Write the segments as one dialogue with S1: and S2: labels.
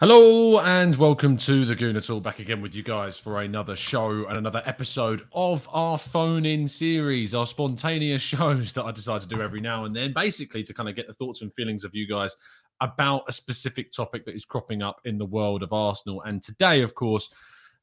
S1: Hello and welcome to the Talk. Back again with you guys for another show and another episode of our phone in series, our spontaneous shows that I decide to do every now and then, basically to kind of get the thoughts and feelings of you guys about a specific topic that is cropping up in the world of Arsenal. And today, of course,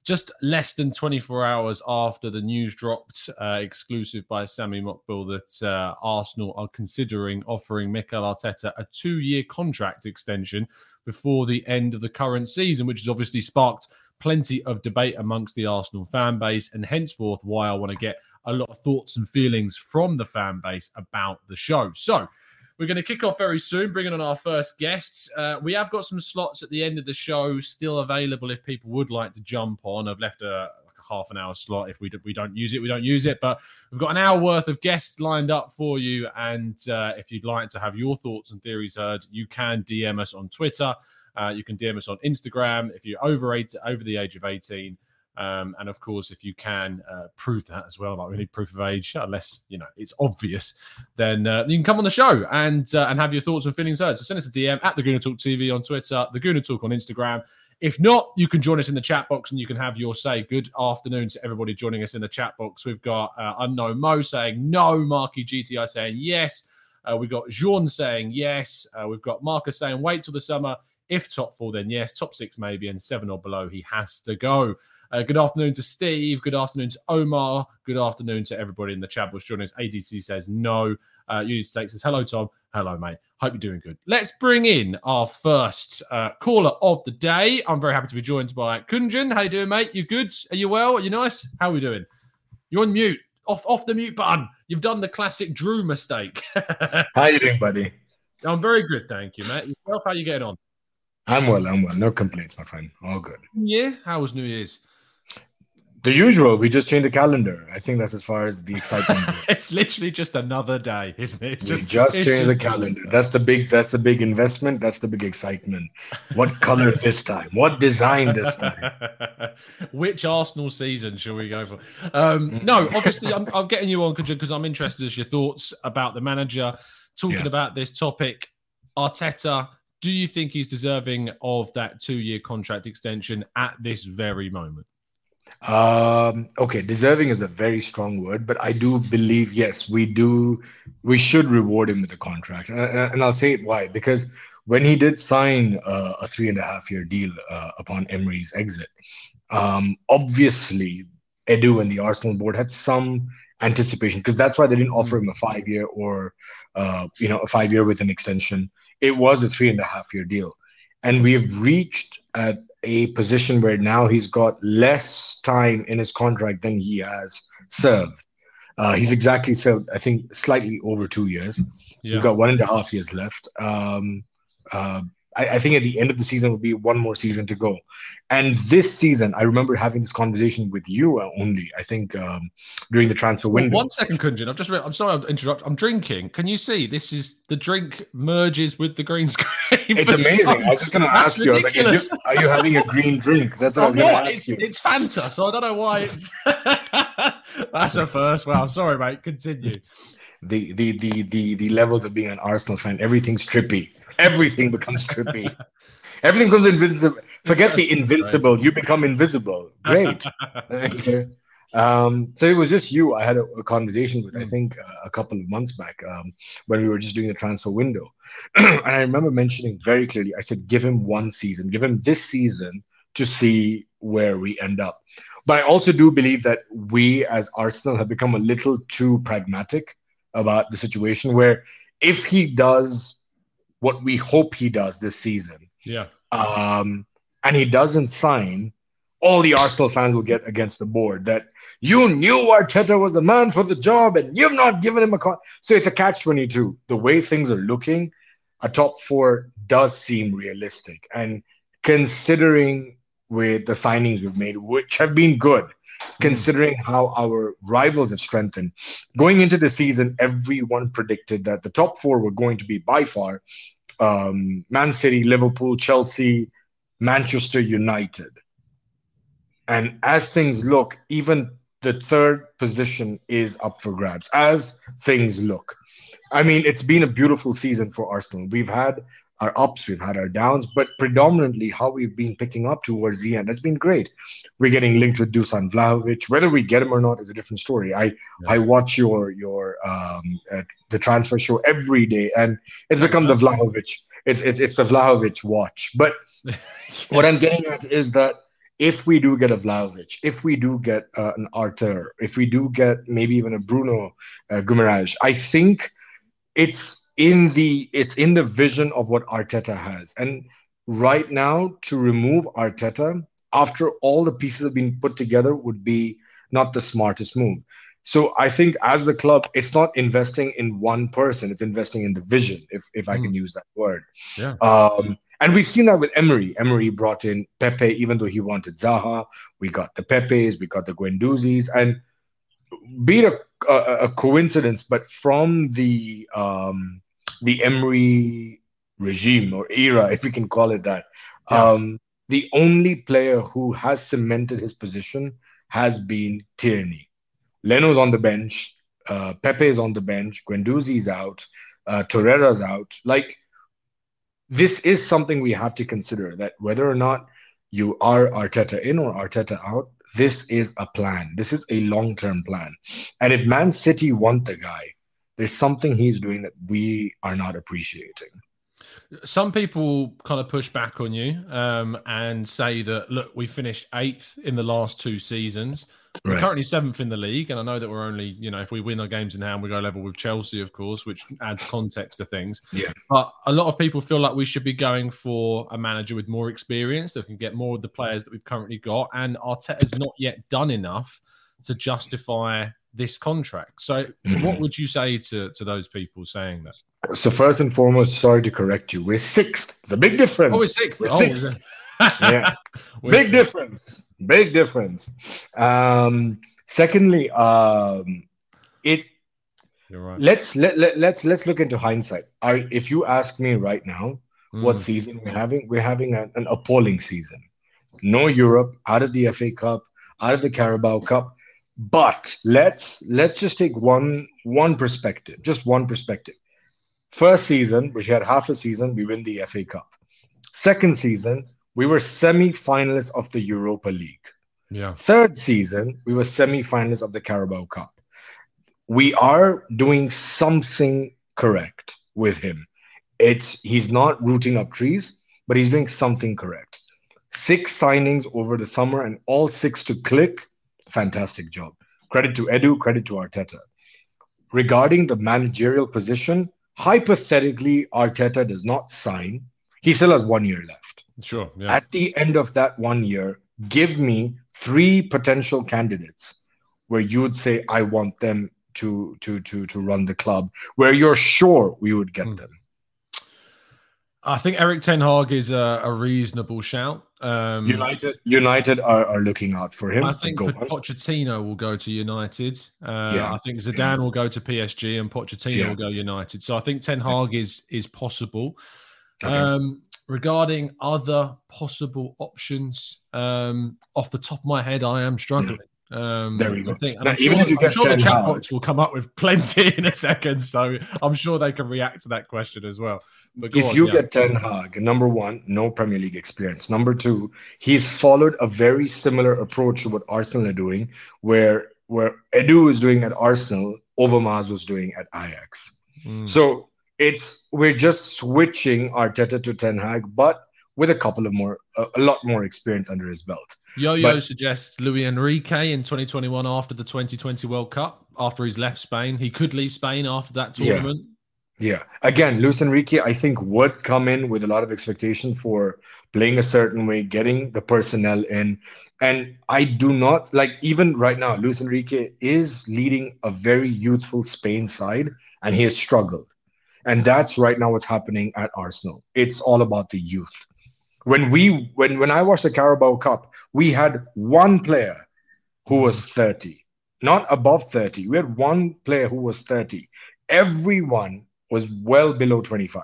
S1: just less than 24 hours after the news dropped, uh, exclusive by Sami Mokbel, that uh, Arsenal are considering offering Mikel Arteta a two year contract extension before the end of the current season, which has obviously sparked plenty of debate amongst the Arsenal fan base, and henceforth why I want to get a lot of thoughts and feelings from the fan base about the show. So, we're going to kick off very soon, bringing on our first guests. Uh, we have got some slots at the end of the show still available if people would like to jump on. I've left a, half an hour slot. If we, do, we don't use it, we don't use it. But we've got an hour worth of guests lined up for you. And uh, if you'd like to have your thoughts and theories heard, you can DM us on Twitter. Uh, you can DM us on Instagram. If you're over eight, over the age of 18, um, and of course, if you can uh, prove that as well, like we need proof of age, unless you know it's obvious, then uh, you can come on the show and uh, and have your thoughts and feelings heard. So send us a DM at the Gooner Talk TV on Twitter, the Gooner Talk on Instagram. If not, you can join us in the chat box and you can have your say. Good afternoon to everybody joining us in the chat box. We've got uh, Unknown Mo saying no, Marky GTI saying yes. Uh, we've got Jean saying yes. Uh, we've got Marcus saying wait till the summer. If top four, then yes. Top six, maybe. And seven or below, he has to go. Uh, good afternoon to Steve. Good afternoon to Omar. Good afternoon to everybody in the chat box joining us. ADC says no. Uh, Unity State says hello, Tom. Hello, mate. Hope you're doing good. Let's bring in our first uh, caller of the day. I'm very happy to be joined by Kunjan. How you doing, mate? You good? Are you well? Are you nice? How are we doing? You're on mute. Off, off the mute button. You've done the classic Drew mistake.
S2: How you doing, buddy?
S1: I'm very good, thank you, mate. Yourself, how you getting on?
S2: I'm well. I'm well. No complaints, my friend. All good.
S1: Yeah. How was New Year's?
S2: The usual. We just changed the calendar. I think that's as far as the excitement.
S1: it's literally just another day, isn't it? It's
S2: we just
S1: it's
S2: changed the calendar. That's the big. That's the big investment. That's the big excitement. What color this time? What design this time?
S1: Which Arsenal season shall we go for? Um, no, obviously, I'm, I'm getting you on because I'm interested as your thoughts about the manager. Talking
S2: Yeah.
S1: about this topic, Arteta. Do you think he's deserving of that two-year contract extension at this very moment?
S2: Um, okay, deserving is a very strong word, but I do believe yes, we do. We should reward him with a contract, and, and I'll say it why. Because when he did sign uh, a three and a half year deal uh, upon Emery's exit, um, obviously Edu and the Arsenal board had some anticipation because that's why they didn't offer him a five year or uh, you know a five year with an extension. It was a three and a half year deal, and we've reached at a position where now he's got less time in his contract than he has served. Uh, he's exactly served, I think, slightly over two years.
S1: Yeah.
S2: He's got one and a half years left. Um, uh, I, I, think at the end of the season will be one more season to go. And this season, I remember having this conversation with you only. I think um, during the transfer window.
S1: One second, Kunjan. I've just. Re- I'm sorry, I'm interrupt. I'm drinking. Can you see? This is the drink merges with the green screen.
S2: It's amazing. I was just going to ask you, like, you, are you having a green drink? That's what I'm I was going to ask
S1: it's,
S2: you.
S1: It's Fanta, so I don't know why it's. That's a first. Well, sorry, mate. Continue.
S2: The, the the the the levels of being an Arsenal fan, everything's trippy. Everything becomes trippy. Everything becomes invincible. Forget the invincible. You become invisible. Great. um, so it was just you. I had a, a conversation with, I hmm. think, uh, a couple of months back um, when we were just doing the transfer window. and I remember mentioning very clearly, I said, give him one season, give him this season to see where we end up. But I also do believe that we as Arsenal have become a little too pragmatic about the situation where if he does what we hope he does this season,
S1: yeah,
S2: um, and he doesn't sign, all the Arsenal fans will get against the board that you knew Arteta was the man for the job and you've not given him a con. So it's a catch 22. The way things are looking, a top four does seem realistic. And considering with the signings we've made, which have been good, considering how our rivals have strengthened. Going into the season, everyone predicted that the top four were going to be by far um, Man City, Liverpool, Chelsea, Manchester United. And as things look, even the third position is up for grabs as things look. I mean, it's been a beautiful season for Arsenal. We've had our ups, we've had our downs, but predominantly how we've been picking up towards the end has been great. We're getting linked with Dusan Vlahovic. Whether we get him or not is a different story. I yeah. I watch your your um, uh, the transfer show every day, and it's become the Vlahovic. It's it's it's the Vlahovic watch. But what I'm getting at is that if we do get a Vlahovic, if we do get uh, an Arthur, if we do get maybe even a Bruno uh, I think it's in the it's in the vision of what Arteta has. And right now, to remove Arteta after all the pieces have been put together would be not the smartest move. So I think as the club, it's not investing in one person; it's investing in the vision, if if I can hmm. use that word.
S1: Yeah.
S2: Um, and we've seen that with Emery. Emery brought in Pepe, even though he wanted Zaha. We got the Pepes, we got the Guendouzis, and be it a, a, a coincidence, but from the um, the Emery regime or era, if we can call it that. Yeah. Um, the only player who has cemented his position has been Tierney. Leno's on the bench, uh, Pepe is on the bench, Guendouzi's out, uh, Torreira's out. Like, this is something we have to consider that whether or not you are Arteta in or Arteta out, this is a plan. This is a long term plan. And if Man City want the guy, there's something he's doing that we are not appreciating.
S1: Some people kind of push back on you um, and say that look, we finished eighth in the last two seasons. We're currently seventh in the league, and I know that we're only, you know, if we win our games in hand, we go level with Chelsea, of course, which adds context to things.
S2: Yeah.
S1: But a lot of people feel like we should be going for a manager with more experience that can get more of the players that we've currently got, and Arteta's not yet done enough to justify this contract. So, mm-hmm. what would you say to to those people saying that?
S2: So, first and foremost, sorry to correct you. We're sixth. It's a big difference.
S1: Oh, we're sixth.
S2: We're
S1: oh,
S2: sixth. yeah, big sixth. difference. Big difference. Um, secondly, um, it. Right. Let's let, let let's let's look into hindsight. I, if you ask me right now, mm. what season we're having, we're having a, an appalling season. No Europe, out of the FA Cup, out of the Carabao Cup but let's let's just take one one perspective, just one perspective. First season, which had half a season, we win the FA Cup. Second season, we were semi-finalists of the Europa League.
S1: Yeah.
S2: Third season, we were semi-finalists of the Carabao Cup. We are doing something correct with him. It's he's not rooting up trees, but he's doing something correct. Six signings over the summer and all six to click fantastic job. Credit to Edu, credit to Arteta. Regarding the managerial position, hypothetically, Arteta does not sign. He still has one year left.
S1: Sure. Yeah.
S2: At the end of that one year, give me three potential candidates where you would say, I want them to to to to run the club, where you're sure we would get mm. them.
S1: I think Eric Ten Hag is a, a reasonable shout. Um,
S2: United, United are, are looking out for him.
S1: I think
S2: Go
S1: Po-
S2: on.
S1: Pochettino will go to United. Uh,
S2: Yeah.
S1: I think Zidane will go to PSG and Pochettino
S2: Yeah.
S1: will go United. So I think Ten Hag is is possible.
S2: Okay.
S1: Um, regarding other possible options, um, off the top of my head, I am struggling. Um,
S2: There we go.
S1: think.
S2: Now,
S1: I'm
S2: even
S1: sure,
S2: if you
S1: I'm
S2: get
S1: sure the
S2: Ten
S1: chat box will come up with plenty in a second, so I'm sure they can react to that question as well. But
S2: if
S1: on,
S2: you
S1: yeah.
S2: get Ten Hag, number one, no Premier League experience. Number two, he's followed a very similar approach to what Arsenal are doing, where where Edu is doing at Arsenal, Overmars was doing at Ajax.
S1: Mm.
S2: So it's we're just switching Arteta to Ten Hag, but with a couple of more, a, a lot more experience under his belt.
S1: Yo-Yo
S2: But-
S1: suggests Luis Enrique in 2021 after the 2020 World Cup, after he's left Spain. He could leave Spain after that
S2: Yeah.
S1: tournament.
S2: Yeah. Again, Luis Enrique, I think, would come in with a lot of expectation for playing a certain way, getting the personnel in. And I do not like, even right now, Luis Enrique is leading a very youthful Spain side, and he has struggled. And that's right now what's happening at Arsenal. It's all about the youth. When we when when I watched the Carabao Cup, we had one player who was 30, not above 30. We had one player who was 30. Everyone was well below 25.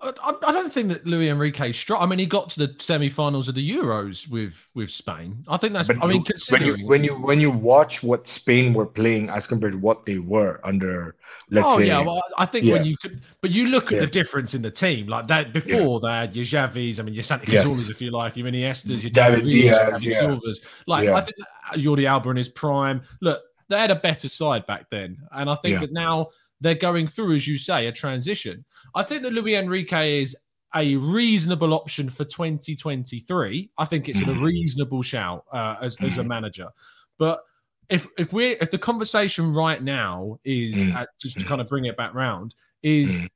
S1: I, I- don't think that Luis Enrique struck. I mean, he got to the semi-finals of the Euros with with Spain. I think that's.
S2: But
S1: I mean,
S2: you- when you when you when you watch what Spain were playing as compared to what they were under, let's
S1: oh
S2: say,
S1: yeah, well, I think
S2: Yeah.
S1: when you could, but you look at
S2: Yeah.
S1: the difference in the team. Like that before, they had your Xavis, I mean, your Santi
S2: Yes.
S1: If you like, your Iniestas, your
S2: David
S1: David
S2: Diaz, yeah.
S1: Silvas. Like
S2: Yeah.
S1: I think uh, Jordi Alba in his prime. Look, they had a better side back then, and I think
S2: Yeah.
S1: that now they're going through, as you say, a transition. I think that Luis Enrique is a reasonable option for 2023. I think it's a
S2: Mhm.
S1: reasonable shout uh, as, as a
S2: Mhm.
S1: manager. But if if we if the conversation right now is
S2: Mm.
S1: uh, just to kind of bring it back round is
S2: Mm.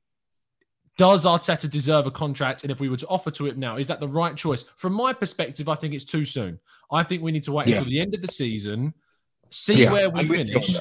S1: does Arteta deserve a contract? And if we were to offer to him now, is that the right choice? From my perspective, I think it's too soon. I think we need to wait
S2: Yeah.
S1: until the end of the season, see
S2: Yeah,
S1: where we
S2: I'm with you on
S1: finish.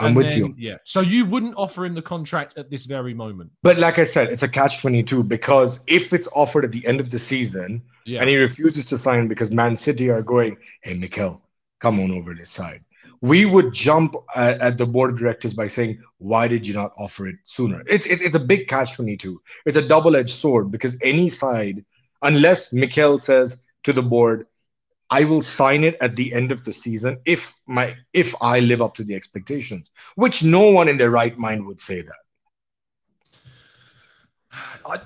S2: I'm
S1: and
S2: with
S1: then-
S2: you.
S1: Yeah. So you wouldn't offer him the contract at this very moment.
S2: But like I said, it's a catch 22 because if it's offered at the end of the season
S1: Yeah.
S2: and he refuses to sign because Man City are going, hey, Mikel, come on over this side. We would jump at, at the board of directors by saying, why did you not offer it sooner? It's, it's, it's a big catch 22. It's a double edged sword because any side, unless Mikel says to the board, I will sign it at the end of the season if my if I live up to the expectations, which no one in their right mind would say that.
S1: I,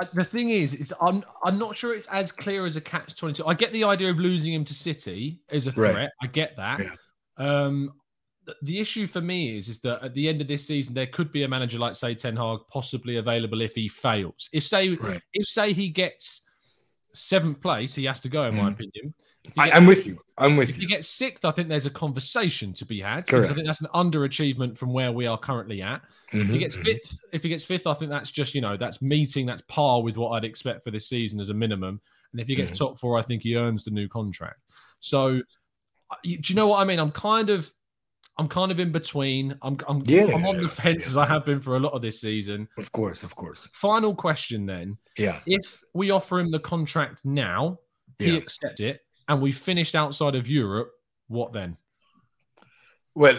S1: I, the thing is, it's I'm I'm not sure it's as clear as a catch twenty two. I get the idea of losing him to City as a
S2: Right.
S1: threat. I get that.
S2: Yeah.
S1: Um, th- the issue for me is is that at the end of this season, there could be a manager like say Ten Hag possibly available if he fails. If say
S2: Right.
S1: if say he gets seventh place, he has to go. In my
S2: Mhm.
S1: opinion,
S2: I, I'm with you. I'm with you.
S1: If he
S2: you.
S1: gets sixth, I think there's a conversation to be had. Because I think that's an underachievement from where we are currently at. If he
S2: Mhm,
S1: gets fifth, if he gets fifth, I think that's just you know that's meeting, that's par with what I'd expect for this season as a minimum. And if he gets
S2: Mm-hmm.
S1: top four, I think he earns the new contract. So, do you know what I mean? I'm kind of, I'm kind of in between. I'm, I'm,
S2: Yeah,
S1: I'm on the fence
S2: yeah.
S1: as I have been for a lot of this season.
S2: Of course, of course.
S1: Final question then:
S2: Yeah.
S1: If we offer him the contract now, he
S2: Yeah.
S1: accepts it, and we finished outside of Europe, what then?
S2: Well,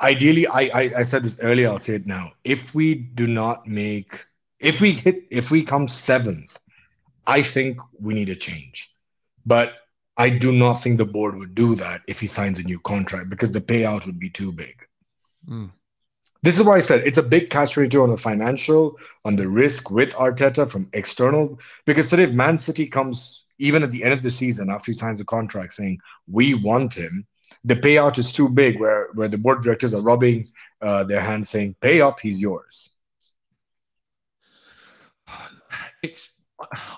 S2: ideally, I, I I said this earlier. I'll say it now. If we do not make, if we hit, if we come seventh, I think we need a change. But I do not think the board would do that if he signs a new contract because the payout would be too big.
S1: Mm.
S2: This is why I said it's a big cash ratio on the financial, on the risk with Arteta from external. Because today, if Man City comes even at the end of the season after he signs a contract saying we want him, the payout is too big. Where where the board directors are rubbing uh, their hands saying, "Pay up, he's yours."
S1: it's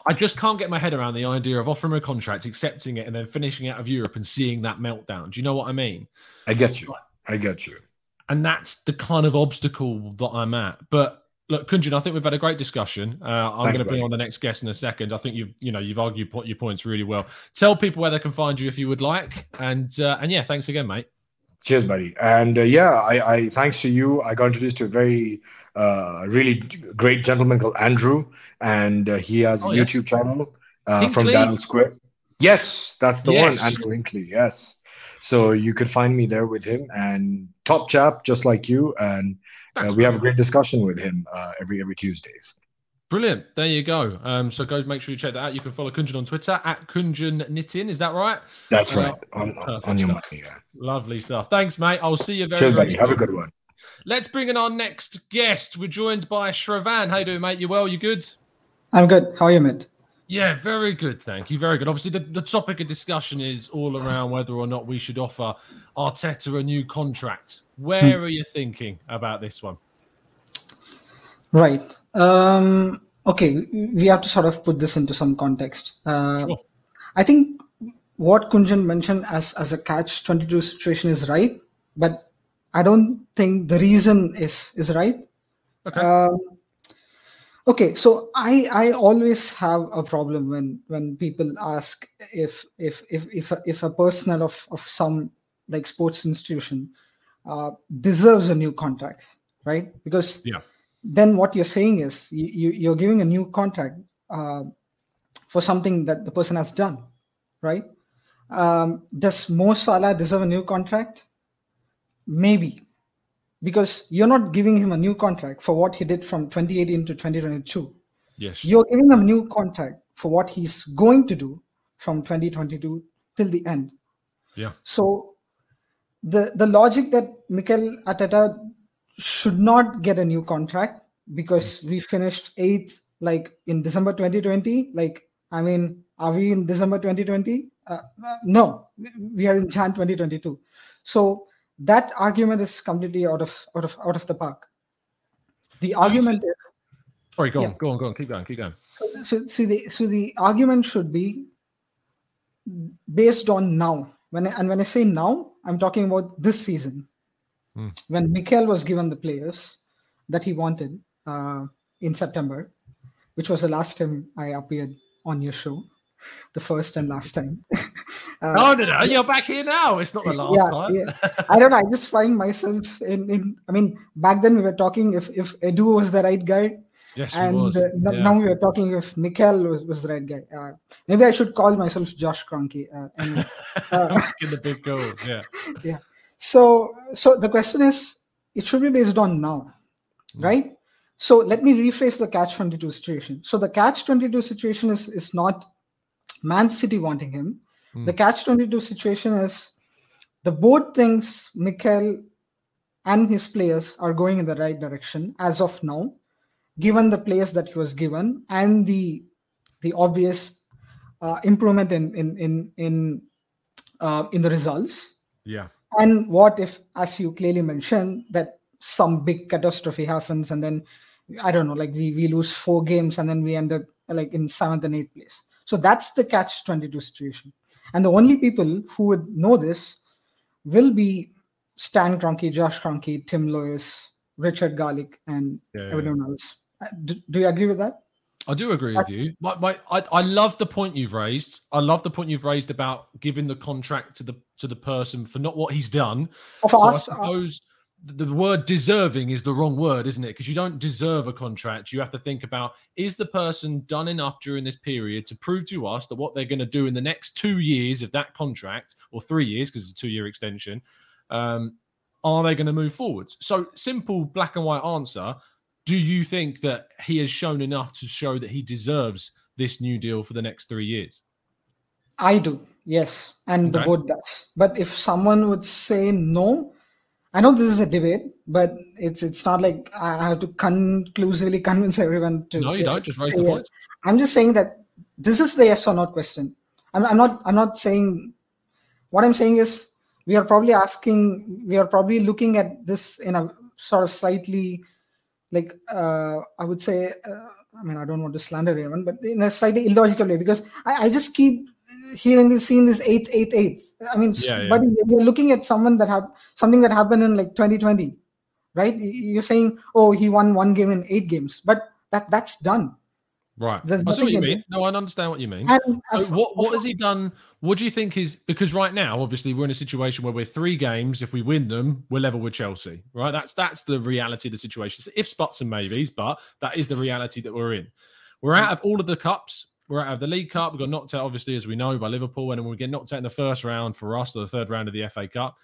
S1: I just can't get my head around the idea of offering a contract, accepting it, and then finishing out of Europe and seeing that meltdown. Do you know what I mean?
S2: I get you. I get you.
S1: And that's the kind of obstacle that I'm at. But look, Kunjan, I think we've had a great discussion. Uh, I'm going to bring on the next guest in a second. I think you've you know you've argued your points really well. Tell people where they can find you if you would like, and uh, and yeah, thanks again, mate.
S2: Cheers, buddy. And uh, yeah, I, I thanks to you, I got introduced to a very uh, really great gentleman called Andrew, and uh, he has a
S1: Oh, yes.
S2: YouTube channel uh, from? Dial Square. Yes, that's the
S1: Yes.
S2: one, Andrew Hinkley. Yes. So you could find me there with him, and top chap, just like you, and uh, we have a great discussion with him uh, every every Tuesdays.
S1: Brilliant. There you go. Um, so go make sure you check that out. You can follow Kunjan on Twitter at Kunjan Knitting. Is that right?
S2: That's
S1: Uh,
S2: right, on, on your
S1: stuff.
S2: money. Yeah.
S1: Lovely stuff. Thanks, mate. I'll see you very,
S2: Cheers,
S1: very
S2: buddy. Have a good one.
S1: Let's bring in our next guest. We're joined by Shravan. How you doing, mate? You well? You good?
S3: I'm good. How are you, mate?
S1: Yeah, very good. Thank you. Very good. Obviously, the, the topic of discussion is all around whether or not we should offer Arteta a new contract. Where are you thinking about this one?
S3: Right. Um, okay, we have to sort of put this into some context. Uh,
S1: Sure.
S3: I think what Kunjan mentioned as as a catch twenty two situation is right, but I don't think the reason is is right.
S1: Okay.
S3: Um, okay, so I I always have a problem when when people ask if if if if a, if a personnel of of some like sports institution uh, deserves a new contract, right? Because
S1: Yeah.
S3: then what you're saying is you, you you're giving a new contract uh, for something that the person has done, right? Um, does Mo Salah deserve a new contract? Maybe, because you're not giving him a new contract for what he did from 2018 to 2022.
S1: Yes.
S3: You're giving him a new contract for what he's going to do from 2022 till the end.
S1: Yeah.
S3: So the the logic that Mikel Arteta should not get a new contract because we finished eighth like in December 2020. Like, I mean, are we in December 2020? Uh, uh, no, we are in Jan 2022. So that argument is completely out of out of out of the park. The argument is
S1: Sorry, go on, go on, go on. Keep going, keep going.
S3: so see the so the argument should be based on now when I, and when i say now i'm talking about this season
S1: Hmm.
S3: when Mikel was given the players that he wanted uh, in september which was the last time i appeared on your show the first and last time Uh,
S1: No, no, no. You're back here now. It's not the last
S3: yeah,
S1: time.
S3: yeah. I don't know. I just find myself in, in. I mean, back then we were talking if if Edu was the right guy,
S1: yes,
S3: and uh,
S1: Yeah.
S3: now we are talking if Mikel was, was the right guy. Uh, maybe I should call myself Josh Kroenke. Uh, and, uh,
S1: in the big goal. Yeah.
S3: so, so the question is, it should be based on now, right? So let me rephrase the catch twenty two situation. So the catch twenty two situation is is not Man City wanting him. The catch twenty two situation is the board thinks Mikel and his players are going in the right direction as of now, given the players that he was given and the the obvious uh, improvement in in in in uh, in the results.
S1: Yeah.
S3: And what if, as you clearly mentioned, that some big catastrophe happens and then I don't know, like we, we lose four games and then we end up like in seventh and eighth place. So that's the catch 22 situation. And the only people who would know this will be Stan Kroenke, Josh Kroenke, Tim Lewis, Richard Garlick, and
S1: Yeah,
S3: everyone else. Uh, Do, do you agree with that?
S1: I do agree with you. My, my, I, I love the point you've raised. I love the point you've raised about giving the contract to the to the person for not what he's done.
S3: Of
S1: So I
S3: us, uh,
S1: suppose the the word deserving is the wrong word, isn't it? Because you don't deserve a contract. You have to think about is the person done enough during this period to prove to us that what they're going to do in the next two years of that contract, or three years because it's a two year extension, um, are they going to move forwards? So simple black and white answer. Do you think that he has shown enough to show that he deserves this new deal for the next three years?
S3: I do, yes, and the
S1: Okay.
S3: board does. But if someone would say no, I know this is a debate, but it's it's not like I have to conclusively convince everyone to.
S1: No, you don't. Just raise the
S3: yes.
S1: point.
S3: I'm just saying that this is the yes or no question. I'm, I'm not. I'm not saying. What I'm saying is we are probably asking. We are probably looking at this in a sort of slightly, like uh, I would say. Uh, I mean, I don't want to slander anyone, but in a slightly illogical way because I, I just keep hearing this, seeing this eighth, eighth, eighth. I mean,
S1: Yeah, yeah.
S3: but you're looking at someone that have something that happened in like 2020, right? You're saying, oh, he won one game in eight games, but that that's done
S1: Right.
S3: There's
S1: I see what you mean. No, I understand what you mean.
S3: And
S1: So what what has he done? What do you think is because right now, obviously, we're in a situation where we're three games. If we win them, we're level with Chelsea. Right. That's that's the reality of the situation. It's ifs, buts, and maybes, but that is the reality that we're in. We're out of all of the cups. We're out of the League Cup. We got knocked out, obviously, as we know, by Liverpool, and then we get knocked out in the first round for us, or the third round of the FA Cup.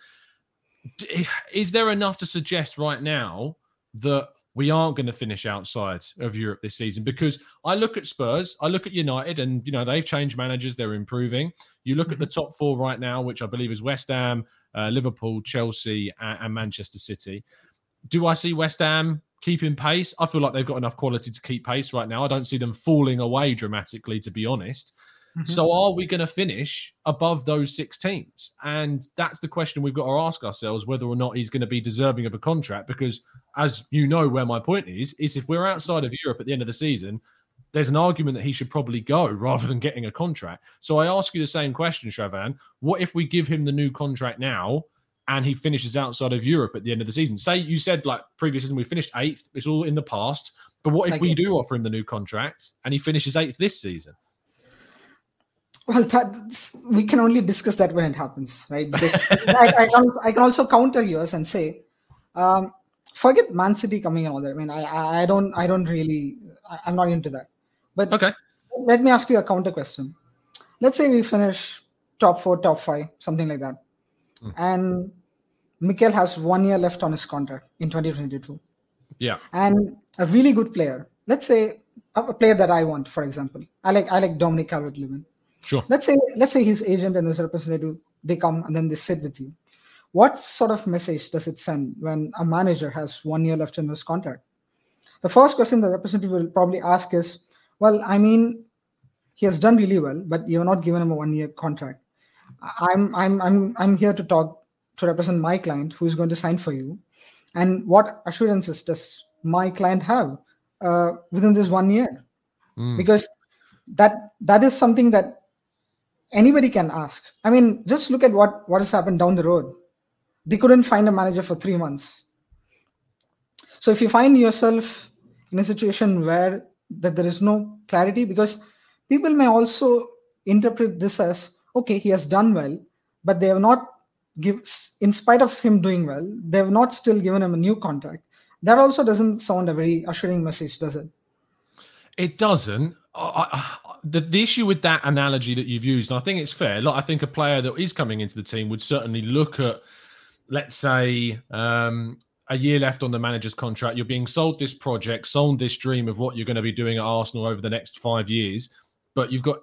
S1: Is there enough to suggest right now that we aren't going to finish outside of Europe this season? Because I look at Spurs, I look at United, and you know they've changed managers, they're improving. You look at the top four right now, which I believe is West Ham, uh, Liverpool, Chelsea, and, and Manchester City. Do I see West Ham keeping pace? I feel like they've got enough quality to keep pace right now. I don't see them falling away dramatically, to be honest.
S3: Mhm.
S1: So are we going to finish above those six teams? And that's the question we've got to ask ourselves whether or not he's going to be deserving of a contract. Because as you know, where my point is, is if we're outside of Europe at the end of the season, there's an argument that he should probably go rather than getting a contract. So I ask you the same question, Shravan. What if we give him the new contract now and he finishes outside of Europe at the end of the season? Say you said like previous season we finished eighth, it's all in the past. But what if
S3: Like
S1: we
S3: it-
S1: do offer him the new contract and he finishes eighth this season?
S3: Well, that's, we can only discuss that when it happens, right? Because I, I, can, I can also counter yours and say, um, forget Man City coming and all that. I mean, I, I, don't, I don't really, I, I'm not into that. But
S1: Okay.
S3: let me ask you a counter question. Let's say we finish top four, top five, something like that, and Mikel has one year left on his contract in 2022
S1: Yeah.
S3: and a really good player. Let's say a, a player that I want, for example, I like I like Dominic Calvert-Lewin.
S1: Sure.
S3: Let's say let's say his agent and his representative they come and then they sit with you. What sort of message does it send when a manager has one year left in his contract? The first question the representative will probably ask is, "Well, I mean, he has done really well, but you're not given him a one year contract. I'm I'm I'm I'm here to talk to represent my client who is going to sign for you, and what assurances does my client have uh, within this one year?
S1: Mm.
S3: Because that that is something that anybody can ask. I mean, just look at what what has happened down the road. They couldn't find a manager for three months. So if you find yourself in a situation where that there is no clarity, because people may also interpret this as okay, he has done well, but they have not give in spite of him doing well, they have not still given him a new contract. That also doesn't sound a very assuring message, does it?
S1: It doesn't. The, the issue with that analogy that you've used, and I think it's fair. Like, I think a player that is coming into the team would certainly look at, let's say, um, a year left on the manager's contract. You're being sold this project, sold this dream of what you're going to be doing at Arsenal over the next five years, but you've got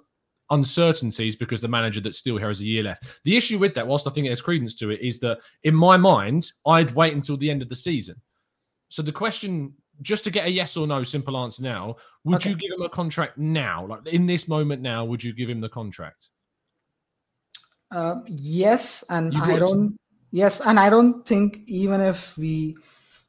S1: uncertainties because the manager that's still here has a year left. The issue with that, whilst I think it has credence to it, is that in my mind, I'd wait until the end of the season. So the question, just to get a yes or no simple answer now, would
S3: Okay.
S1: you give him a contract now? Like in this moment now, would you give him the contract?
S3: Uh, yes, and
S1: You
S3: I
S1: would.
S3: don't. Yes, and I don't think even if we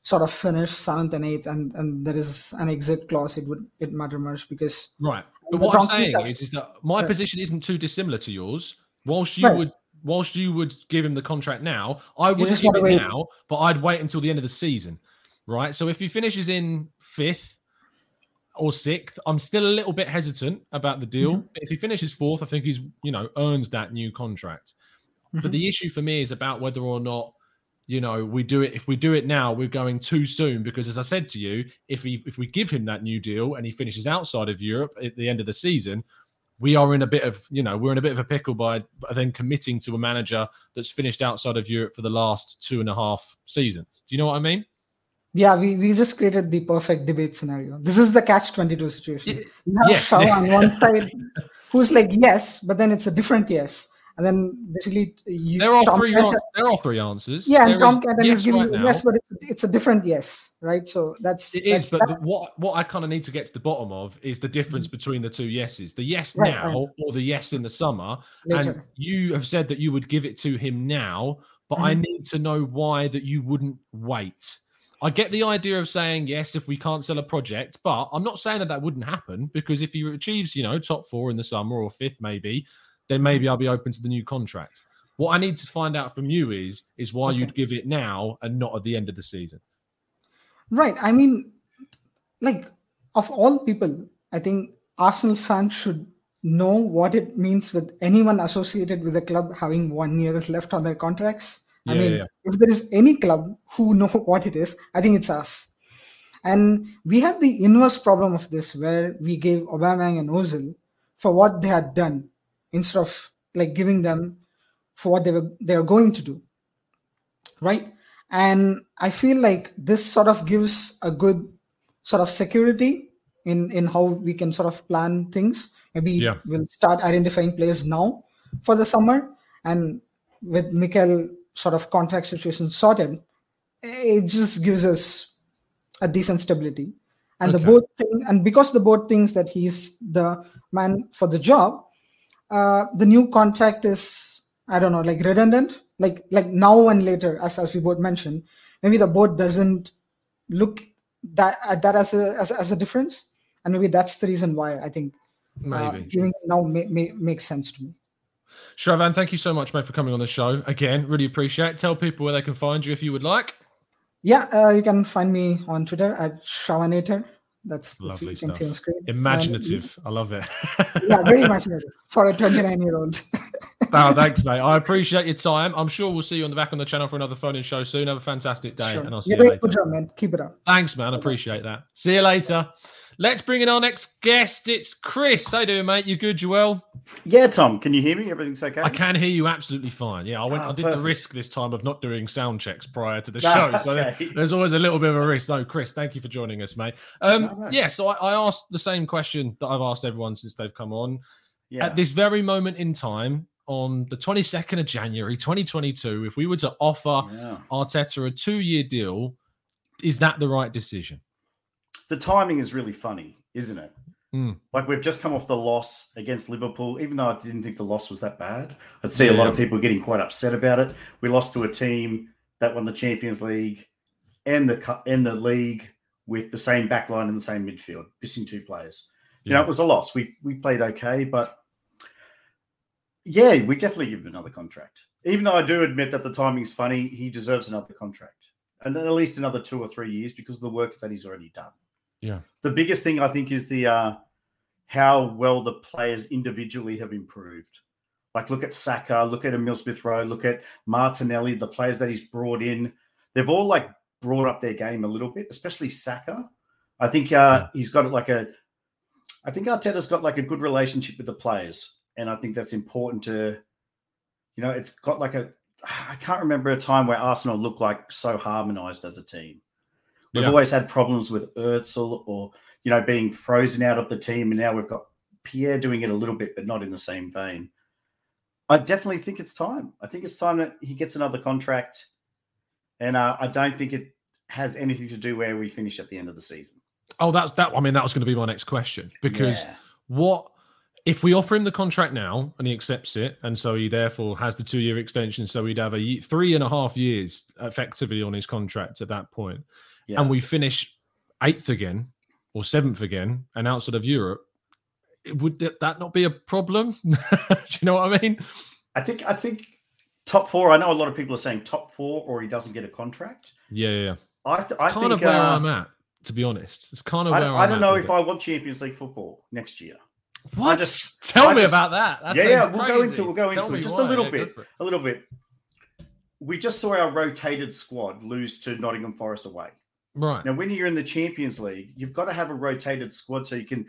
S3: sort of finish seventh and eighth, and and there is an exit clause, it would it matter much because
S1: Right. But what I'm saying
S3: have-
S1: is, is that my
S3: Right.
S1: position isn't too dissimilar to yours. Whilst you
S3: Right.
S1: would whilst you would give him the contract now, I
S3: just
S1: give it
S3: wait.
S1: now, but I'd wait until the end of the season. Right. So if he finishes in fifth or sixth, I'm still a little bit hesitant about the deal.
S3: Mm-hmm.
S1: But if he finishes fourth, I think he's, you know, earns that new contract.
S3: Mm-hmm.
S1: But the issue for me is about whether or not, you know, we do it. If we do it now, we're going too soon because, as I said to you, if he if we give him that new deal and he finishes outside of Europe at the end of the season, we are in a bit of, you know, we're in a bit of a pickle by then committing to a manager that's finished outside of Europe for the last two and a half seasons. Do you know what I mean?
S3: Yeah, we, we just created the perfect debate scenario. This is the catch twenty two situation. You have
S1: yes.
S3: Shaw on one side who's like yes, but then it's a different yes, and then basically you,
S1: There are
S3: Tom
S1: three. An- there are three answers.
S3: yeah,
S1: There
S3: and Tom
S1: is yes
S3: is giving
S1: right
S3: yes, but it's, it's a different yes, right? So that's
S1: It
S3: that's,
S1: is, but
S3: that's-
S1: what what I kind of need to get to the bottom of is the difference between the two yeses. The yes
S3: Mm-hmm. Right,
S1: now
S3: right.
S1: or the yes in the summer. And you have said that you would give it to him now, but I
S3: Mhm.
S1: need to know why that you wouldn't wait. I get the idea of saying yes if we can't sell a project, but I'm not saying that that wouldn't happen because if he achieves, you know, top four in the summer or fifth maybe, then maybe hmm. I'll be open to the new contract. What I need to find out from you is is why
S3: Okay.
S1: you'd give it now and not at the end of the season.
S3: Right. I mean, like of all people, I think Arsenal fans should know what it means with anyone associated with the club having one year left on their contracts. I
S1: Yeah,
S3: mean,
S1: yeah.
S3: if there is any club who know what it is, I think it's us. And we had the inverse problem of this, where we gave Aubameyang and Ozil for what they had done instead of like giving them for what they were they are going to do, right? And I feel like this sort of gives a good sort of security in in how we can sort of plan things. Maybe
S1: Yeah.
S3: we'll start identifying players now for the summer, and with Mikel sort of contract situation sorted, it just gives us a decent stability. And
S1: Okay.
S3: the board thing, and because the board thinks that he's the man for the job, uh, the new contract is I don't know, like redundant, like like now and later, as as we both mentioned. Maybe the board doesn't look that at that as a as, as a difference, and maybe that's the reason why I think uh,
S1: Maybe.
S3: giving it now may, may, makes sense to me.
S1: Shravan, thank you so much, mate, for coming on the show. Again, really appreciate it. Tell people where they can find you if you would like.
S3: Yeah, uh, you can find me on Twitter at Shravanator. That's,
S1: Lovely
S3: you can
S1: stuff.
S3: see on screen.
S1: Imaginative. I love it.
S3: Yeah, very imaginative for a 29 year old.
S1: Oh, thanks, mate. I appreciate your time. I'm sure we'll see you on the back on the channel for another phone in show soon. Have a fantastic day, and I'll see
S3: You're
S1: you later.
S3: good job, man. Keep it up.
S1: Thanks, man. Appreciate that. See you later. Let's bring in our next guest. It's Chris. How you doing, mate? You good? You well?
S4: Yeah, Tom, can you hear me? Everything's okay?
S1: I can hear you absolutely fine. Yeah, I went.
S4: Ah,
S1: I did the risk this time of not doing sound checks prior to the show, so there- there's always a little bit of a risk. No, Chris, thank you for joining us, mate. Um,
S4: No, no.
S1: yeah, so I, I asked the same question that I've asked everyone since they've come on.
S4: Yeah.
S1: At this very moment in time, on the 22nd of January, 2022, if we were to offer
S4: yeah.
S1: Arteta a two-year deal, is that the right decision?
S4: The timing is really funny, isn't it?
S1: Mm.
S4: Like we've just come off the loss against Liverpool, even though I didn't think the loss was that bad. I'd see a lot of people getting quite upset about it. We lost to a team that won the Champions League and the and the league with the same back line and the same midfield, missing two players. You know, it was a loss. We we played okay, but yeah, we definitely give him another contract. Even though I do admit that the timing's funny, he deserves another contract. And at least another two or three years because of the work that he's already done.
S1: Yeah.
S4: The biggest thing I think is the uh how well the players individually have improved. Like look at Saka, look at Emil Smith Rowe, look at Martinelli, the players that he's brought in. They've all like brought up their game a little bit, especially Saka. I think uh, he's got like a I think Arteta's got like a good relationship with the players, and I think that's important to, you know, it's got like a. I can't remember a time where Arsenal looked like so harmonised as a team. We've
S1: Yeah.
S4: always had problems with Ozil or you know being frozen out of the team, and now we've got Pierre doing it a little bit, but not in the same vein. I definitely think it's time. I think it's time that he gets another contract, and uh, I don't think it has anything to do where we finish at the end of the season.
S1: Oh, that's that. I mean, that was going to be my next question because
S4: Yeah.
S1: what if we offer him the contract now and he accepts it, and so he therefore has the two-year extension, so he'd have a three and a half years effectively on his contract at that point,
S4: Yeah.
S1: and we finish eighth again or seventh again and outside of Europe. Would that not be a problem? Do you know what I mean?
S4: I think I think top four. I know a lot of people are saying top four, or he doesn't get a contract.
S1: Yeah, yeah. yeah.
S4: I th- I
S1: kind
S4: think
S1: of where
S4: uh,
S1: I'm at, to be honest. It's kind of
S4: I,
S1: where I'm
S4: I don't know if
S1: it.
S4: I want Champions League football next year.
S1: What?
S4: just-
S1: Tell
S4: I
S1: me
S4: just-
S1: about that. That
S4: yeah, yeah, we'll go into it. We'll go
S1: Tell
S4: into it just
S1: why.
S4: a little
S1: Yeah,
S4: bit. A little bit. We just saw our rotated squad lose to Nottingham Forest away.
S1: Right.
S4: Now, when you're in the Champions League, you've got to have a rotated squad so you can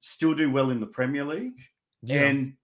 S4: still do well in the Premier League
S1: Yeah.
S4: and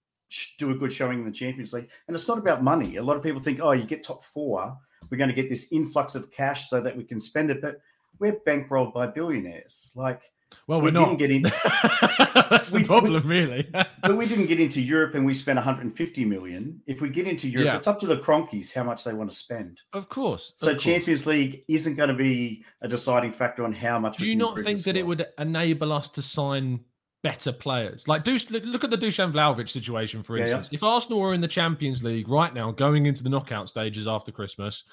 S4: do a good showing in the Champions League. And it's not about money. A lot of people think, oh, you get top four, we're going to get this influx of cash so that we can spend it. But we're bankrolled by billionaires. Like,
S1: well,
S4: we
S1: we're
S4: didn't
S1: not.
S4: get in-
S1: That's the
S4: We- we-
S1: problem, really.
S4: but we didn't get into Europe and we spent 150 million. If we get into Europe,
S1: Yeah.
S4: it's up to the Kroenkes how much they want to spend.
S1: of course.
S4: So
S1: of course.
S4: Champions League isn't going to be a deciding factor on how much.
S1: Do
S4: we
S1: you not think that it would enable us to sign better players? Like, Dush, look- at the Dusan Vlahovic situation, for
S4: Yeah, yeah.
S1: instance. If Arsenal were in the Champions League right now, going into the knockout stages after Christmas,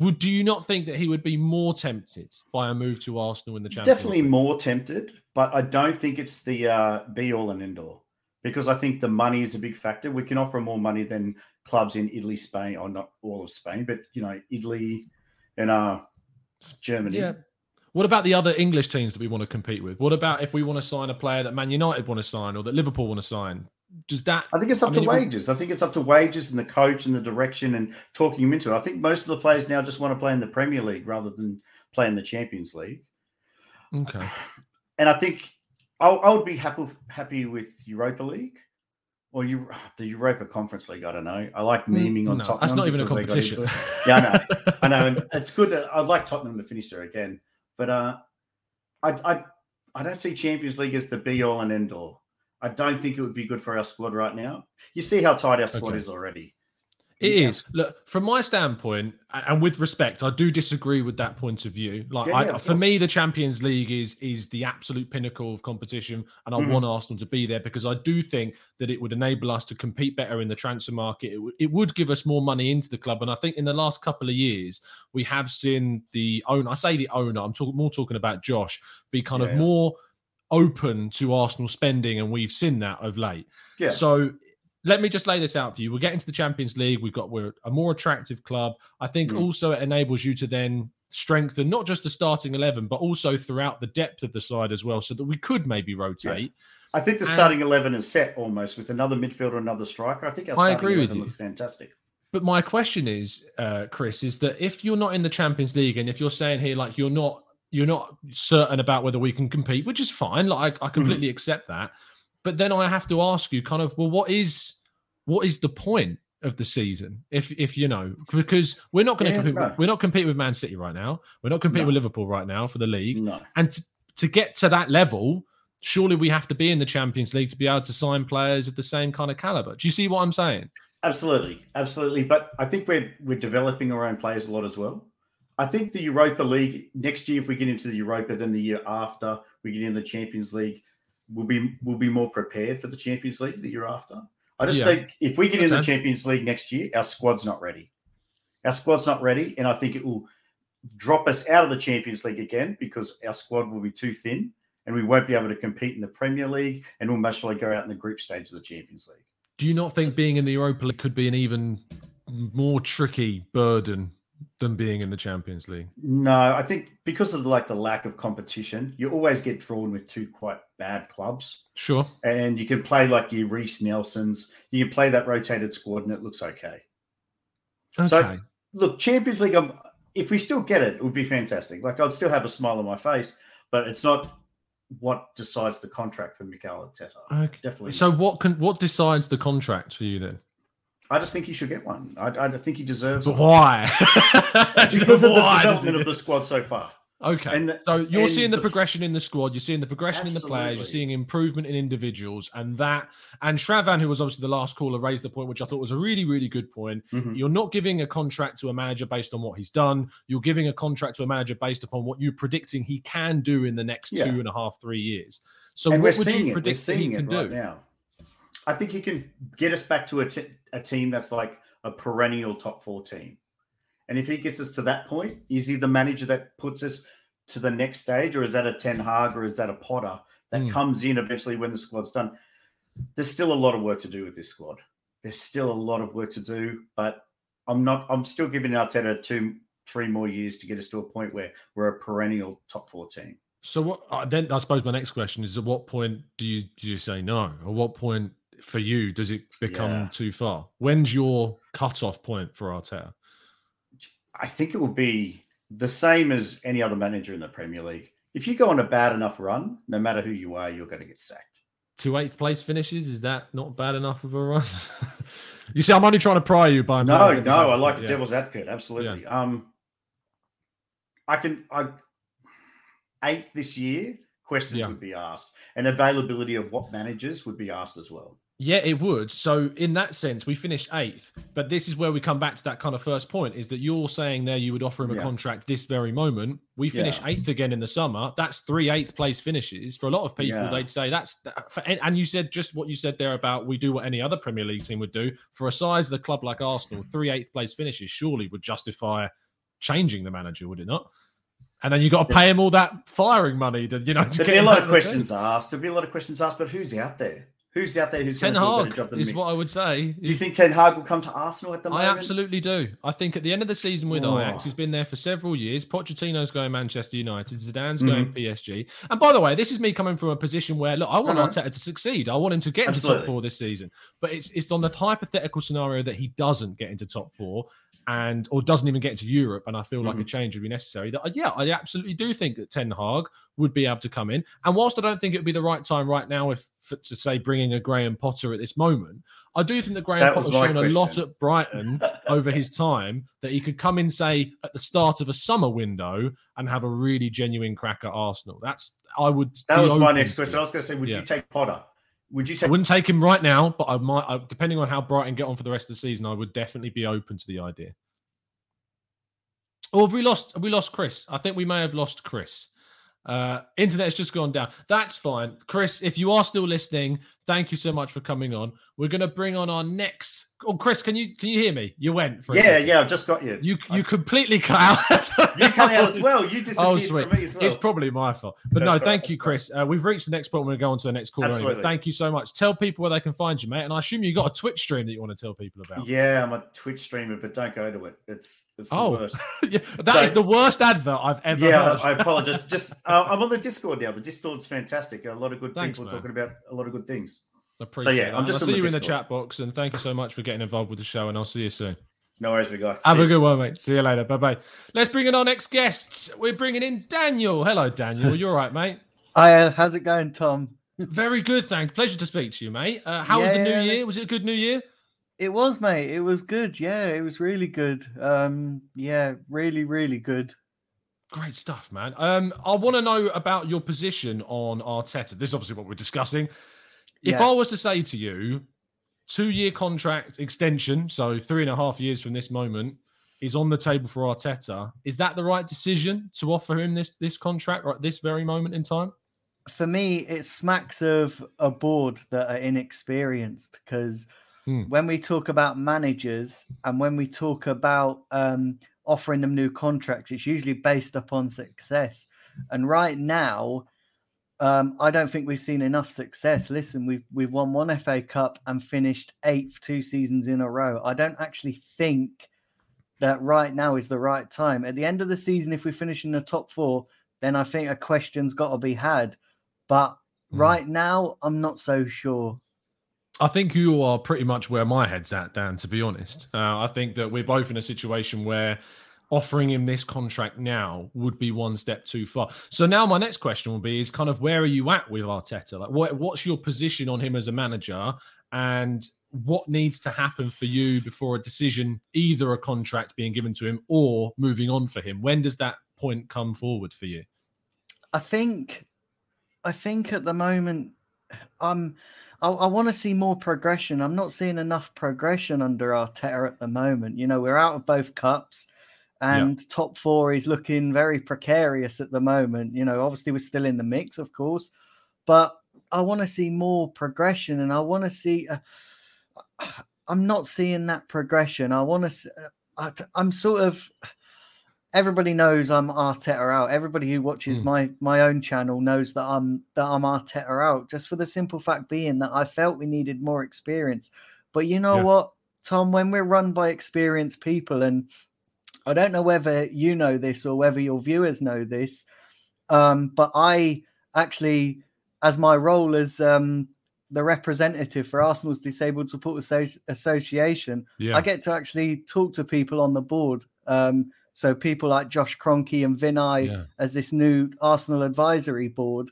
S1: would do you not think that he would be more tempted by a move to Arsenal in the Champions?
S4: Definitely
S1: League?
S4: more tempted, but I don't think it's the uh, be all and end all because I think the money is a big factor. We can offer more money than clubs in Italy, Spain, or not all of Spain, but you know, Italy and uh, Germany.
S1: Yeah. What about the other English teams that we want to compete with? What about if we want to sign a player that Man United want to sign or that Liverpool want to sign? Does that?
S4: I think it's up
S1: I mean,
S4: to
S1: would-
S4: wages. I think it's up to wages and the coach and the direction and talking him into it. I think most of the players now just want to play in the Premier League rather than play in the Champions League.
S1: Okay.
S4: And I think I, I would be happy happy with Europa League or you the Europa Conference League. I don't know. I like memeing on
S1: Mm, No,
S4: Tottenham.
S1: that's not even a
S4: because they got
S1: competition.
S4: Yeah, I know. I know. And it's good. that- I'd like Tottenham to finish there again, but uh, I, I, I don't see Champions League as the be all and end all. I don't think it would be good for our squad right now. You see how tight our squad
S1: Okay.
S4: is already.
S1: It
S4: Yeah.
S1: is. Look, from my standpoint, and with respect, I do disagree with that point of view. Like,
S4: Yeah,
S1: I,
S4: yeah,
S1: for me, the Champions League is is the absolute pinnacle of competition, and I
S4: Mhm.
S1: want Arsenal to be there because I do think that it would enable us to compete better in the transfer market. It, w- it would give us more money into the club, and I think in the last couple of years we have seen the owner. I say the owner. I'm talking more talking about Josh be kind of more open to Arsenal spending, and we've seen that of late.
S4: Yeah.
S1: So let me just lay this out for you. We're getting to the Champions League. We've got we're a more attractive club. I think
S4: Mm.
S1: also it enables you to then strengthen not just the starting eleven, but also throughout the depth of the side as well, so that we could maybe rotate.
S4: I think the
S1: And-
S4: starting eleven is set almost with another midfielder, another striker. I think our
S1: I
S4: starting
S1: agree with
S4: 11
S1: you.
S4: looks fantastic.
S1: But my question is, uh, Chris, is that if you're not in the Champions League, and if you're saying here like you're not you're not certain about whether we can compete, which is fine. Like I, I mm-hmm. completely accept that. But then I have to ask you, kind of, well, what is what is the point of the season? If if you know, because we're not going to
S4: Yeah,
S1: compete.
S4: no.
S1: We're not competing with Man City right now. We're not competing
S4: No.
S1: with Liverpool right now for the league.
S4: No.
S1: And to, to get to that level, surely we have to be in the Champions League to be able to sign players of the same kind of caliber. Do you see what I'm saying?
S4: Absolutely, absolutely. But I think we're we're developing our own players a lot as well. I think the Europa League next year, if we get into the Europa, then the year after we get in the Champions League, we'll be we'll be more prepared for the Champions League the year after. I just
S1: Yeah.
S4: think if we get in the Champions League next year, our squad's not ready. Our squad's not ready, and I think it will drop us out of the Champions League again because our squad will be too thin, and we won't be able to compete in the Premier League, and we'll most likely go out in the group stage of the Champions League.
S1: Do you not think being in the Europa League could be an even more tricky burden than being in the Champions League?
S4: No, I think because of like the lack of competition, you always get drawn with two quite bad clubs,
S1: Sure.
S4: and you can play like your Reiss Nelsons. You can play that rotated squad, and it looks okay.
S1: Okay.
S4: So- Look, Champions League. um, If we still get it, it would be fantastic. Like I'd still have a smile on my face, but it's not what decides the contract for Mikel Arteta.
S1: okay.
S4: Definitely.
S1: So
S4: not.
S1: what can what decides the contract for you then?
S4: I just think he should get one. I, I think he deserves
S1: But
S4: it
S1: why?
S4: because of the development of the squad so far.
S1: Okay.
S4: And the-
S1: so you're seeing the,
S4: the-
S1: progression in the squad, you're seeing the progression in the players, you're seeing improvement in individuals, and that and Shravan, who was obviously the last caller, raised the point, which I thought was a really, really good point.
S4: Mhm.
S1: You're not giving a contract to a manager based on what he's done. You're giving a contract to a manager based upon what you're predicting he can do in the next
S4: Yeah.
S1: two and a half, three years. So
S4: and
S1: what
S4: we're
S1: would
S4: seeing
S1: you
S4: it. We're
S1: predict he
S4: seeing
S1: can
S4: it right
S1: do?
S4: now. I think he can get us back to a, t- a team that's like a perennial top four team. And if he gets us to that point, is he the manager that puts us to the next stage, or is that a Ten Hag, or is that a Potter that
S1: Hmm.
S4: comes in eventually when the squad's done? There's still a lot of work to do with this squad. There's still a lot of work to do, but I'm not. I'm still giving Arteta two, three more years to get us to a point where we're a perennial top four team.
S1: So what? Uh, then I suppose my next question is: At what point do you do you say no? At what point for you does it become
S4: Yeah.
S1: too far? When's your cut-off point for Arteta?
S4: I think it will be the same as any other manager in the Premier League. If you go on a bad enough run, no matter who you are, you're going to get sacked.
S1: Two eighth place finishes is that not bad enough of a run? you see, I'm only trying to pry you by
S4: No, no, I like
S1: yeah.
S4: devil's advocate. Absolutely. Um, I can. I eighth this year. Questions
S1: Yeah.
S4: would be asked, and availability of what managers would be asked as well.
S1: Yeah, it would. So in that sense, we finished eighth. But this is where we come back to that kind of first point: is that you're saying there you would offer him a
S4: Yeah.
S1: contract this very moment. We finish
S4: Yeah.
S1: eighth again in the summer. That's three eighth place finishes for a lot of people.
S4: Yeah.
S1: They'd say that's for, and you said just what you said there about we do what any other Premier League team would do for a size of the club like Arsenal. Three eighth place finishes surely would justify changing the manager, would it not? And then you got to pay him all that firing money. To, you know, to
S4: There'd
S1: get
S4: be a lot of questions asked. There'd be a lot of questions asked, but who's out there? Who's out there who's
S1: Ten
S4: going to do a better job than
S1: is
S4: Mick?
S1: what I would say.
S4: Do you think Ten Hag will come to Arsenal at the moment?
S1: I absolutely do. I think at the end of the season with
S4: Oh.
S1: Ajax, he's been there for several years. Pochettino's going Manchester United. Zidane's
S4: Mhm.
S1: going PSG. And by the way, this is me coming from a position where look, I want
S4: Uh-huh.
S1: Arteta to succeed. I want him to get into top four this season. But it's it's on the hypothetical scenario that he doesn't get into top four and or doesn't even get into Europe, and I feel like a
S4: Mm-hmm.
S1: change would be necessary. That yeah, I absolutely do think that Ten Hag would be able to come in. And whilst I don't think it would be the right time right now, if for, to say bringing a Graham Potter at this moment, I do think that Graham
S4: That
S1: Potter's shown a lot at Brighton over his time that he could come in, say, at the start of a summer window and have a really genuine crack at Arsenal. That's I would.
S4: That was my next question. I was going to say, would
S1: Yeah.
S4: you take Potter? Would you
S1: I
S4: take?
S1: wouldn't take him right now, but I might, I, depending on how Brighton get on for the rest of the season, I would definitely be open to the idea. Or have we lost? Have we lost Chris? I think we may have lost Chris. Uh, internet's just gone down. That's fine, Chris. If you are still listening, thank you so much for coming on. We're going to bring on our next. Oh, Chris, can you can you hear me? You went.
S4: Yeah, yeah. I've just got you.
S1: You you completely cut out.
S4: You cut out as well. You
S1: Oh,
S4: disappeared
S1: sweet.
S4: from me as well.
S1: It's probably my fault. But no, thank
S4: right,
S1: you. Chris. Uh, we've reached the next point. We're going to go on to the next call. Anyway. Thank you so much. Tell people where they can find you, mate. And I assume you got a Twitch stream that you want to tell people about.
S4: Yeah, I'm a Twitch streamer, but don't go to it. It's it's the
S1: Oh,
S4: worst.
S1: yeah, that is
S4: So-
S1: the worst advert I've ever
S4: Yeah,
S1: heard.
S4: I apologize. Just uh, I'm on the Discord now. The Discord's fantastic. A lot of good
S1: Thanks,
S4: people
S1: man.
S4: talking about a lot of good things.
S1: Appreciate
S4: yeah,
S1: that.
S4: I'm just
S1: I'll see
S4: the
S1: you in the chat box, and thank you so much for getting involved with the show. And I'll see you soon.
S4: No worries, big guy.
S1: Have
S4: Cheers.
S1: a good one, mate. See you later. Bye bye. Let's bring in our next guests. We're bringing in Daniel. Hello, Daniel. You're right, mate.
S5: Hi, uh, how's it going, Tom?
S1: Very good, thanks. Pleasure to speak to you, mate. Uh, how was the new
S5: yeah,
S1: year? Was it a good new year?
S5: It was, mate. It was good. Yeah, it was really good. Um, yeah, really, really good.
S1: Great stuff, man. Um, I want to know about your position on Arteta. This is obviously what we're discussing. If
S5: Yeah.
S1: I was to say to you, two-year contract extension, so three and a half years from this moment, is on the table for Arteta. Is that the right decision to offer him this this contract right at this very moment in time?
S5: For me, it smacks of a board that are inexperienced because
S1: Hmm.
S5: when we talk about managers and when we talk about um, offering them new contracts, it's usually based upon success. And right now, um, I don't think we've seen enough success. Listen, we've we've won one FA Cup and finished eighth two seasons in a row. I don't actually think that right now is the right time. At the end of the season, if we finish in the top four, then I think a question's got to be had. But
S1: Hmm.
S5: right now, I'm not so sure.
S1: I think you are pretty much where my head's at, Dan, to be honest. Uh, I think that we're both in a situation where offering him this contract now would be one step too far. So now my next question will be is kind of where are you at with Arteta? Like what, what's your position on him as a manager and what needs to happen for you before a decision, either a contract being given to him or moving on for him? When does that point come forward for you?
S5: I think, I think at the moment, I'm. I, I want to see more progression. I'm not seeing enough progression under Arteta at the moment. You know, we're out of both cups,
S1: Yeah.
S5: and top four is looking very precarious at the moment. You know, obviously we're still in the mix, of course, but I want to see more progression, and I want to see. Uh, I'm not seeing that progression. I want to. I, I'm sort of everybody knows I'm Arteta out. Everybody who watches
S1: Mm.
S5: my my own channel knows that I'm that I'm Arteta out. Just for the simple fact being that I felt we needed more experience. But you know
S1: Yeah.
S5: what, Tom? When we're run by experienced people, and I don't know whether you know this or whether your viewers know this, um, but I actually, as my role as um, the representative for Arsenal's Disabled Support Associ- Association,
S1: Yeah.
S5: I get to actually talk to people on the board. Um, so people like Josh Kroenke and Vinai
S1: Yeah.
S5: as this new Arsenal advisory board.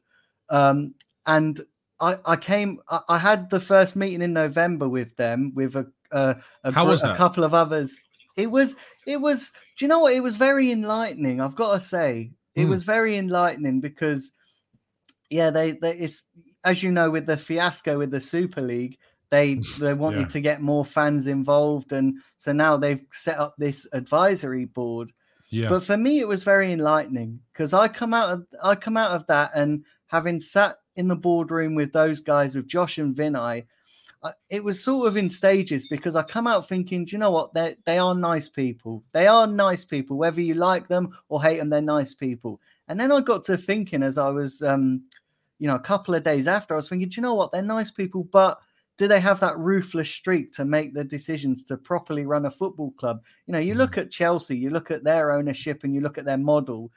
S5: Um, and I, I came, I, I had the first meeting in November with them with a, a, a,
S1: How
S5: gr-
S1: was
S5: a couple of others. It was, it was, do you know what? It was very enlightening. I've got to say, it
S1: Hmm.
S5: was very enlightening because, yeah, they, they, it's, as you know, with the fiasco with the Super League, they they wanted
S1: Yeah.
S5: to get more fans involved, and so now they've set up this advisory board.
S1: Yeah.
S5: But for me, it was very enlightening because I come out of I come out of that and having sat in the boardroom with those guys, with Josh and Vinai, I, it was sort of in stages because I come out thinking, do you know what? They they are nice people. They are nice people, whether you like them or hate them. They're nice people. And then I got to thinking as I was um, you know, a couple of days after, I was thinking, do you know what? They're nice people, but do they have that ruthless streak to make the decisions to properly run a football club? You know, you
S1: Mm.
S5: look at Chelsea, you look at their ownership, and you look at their model,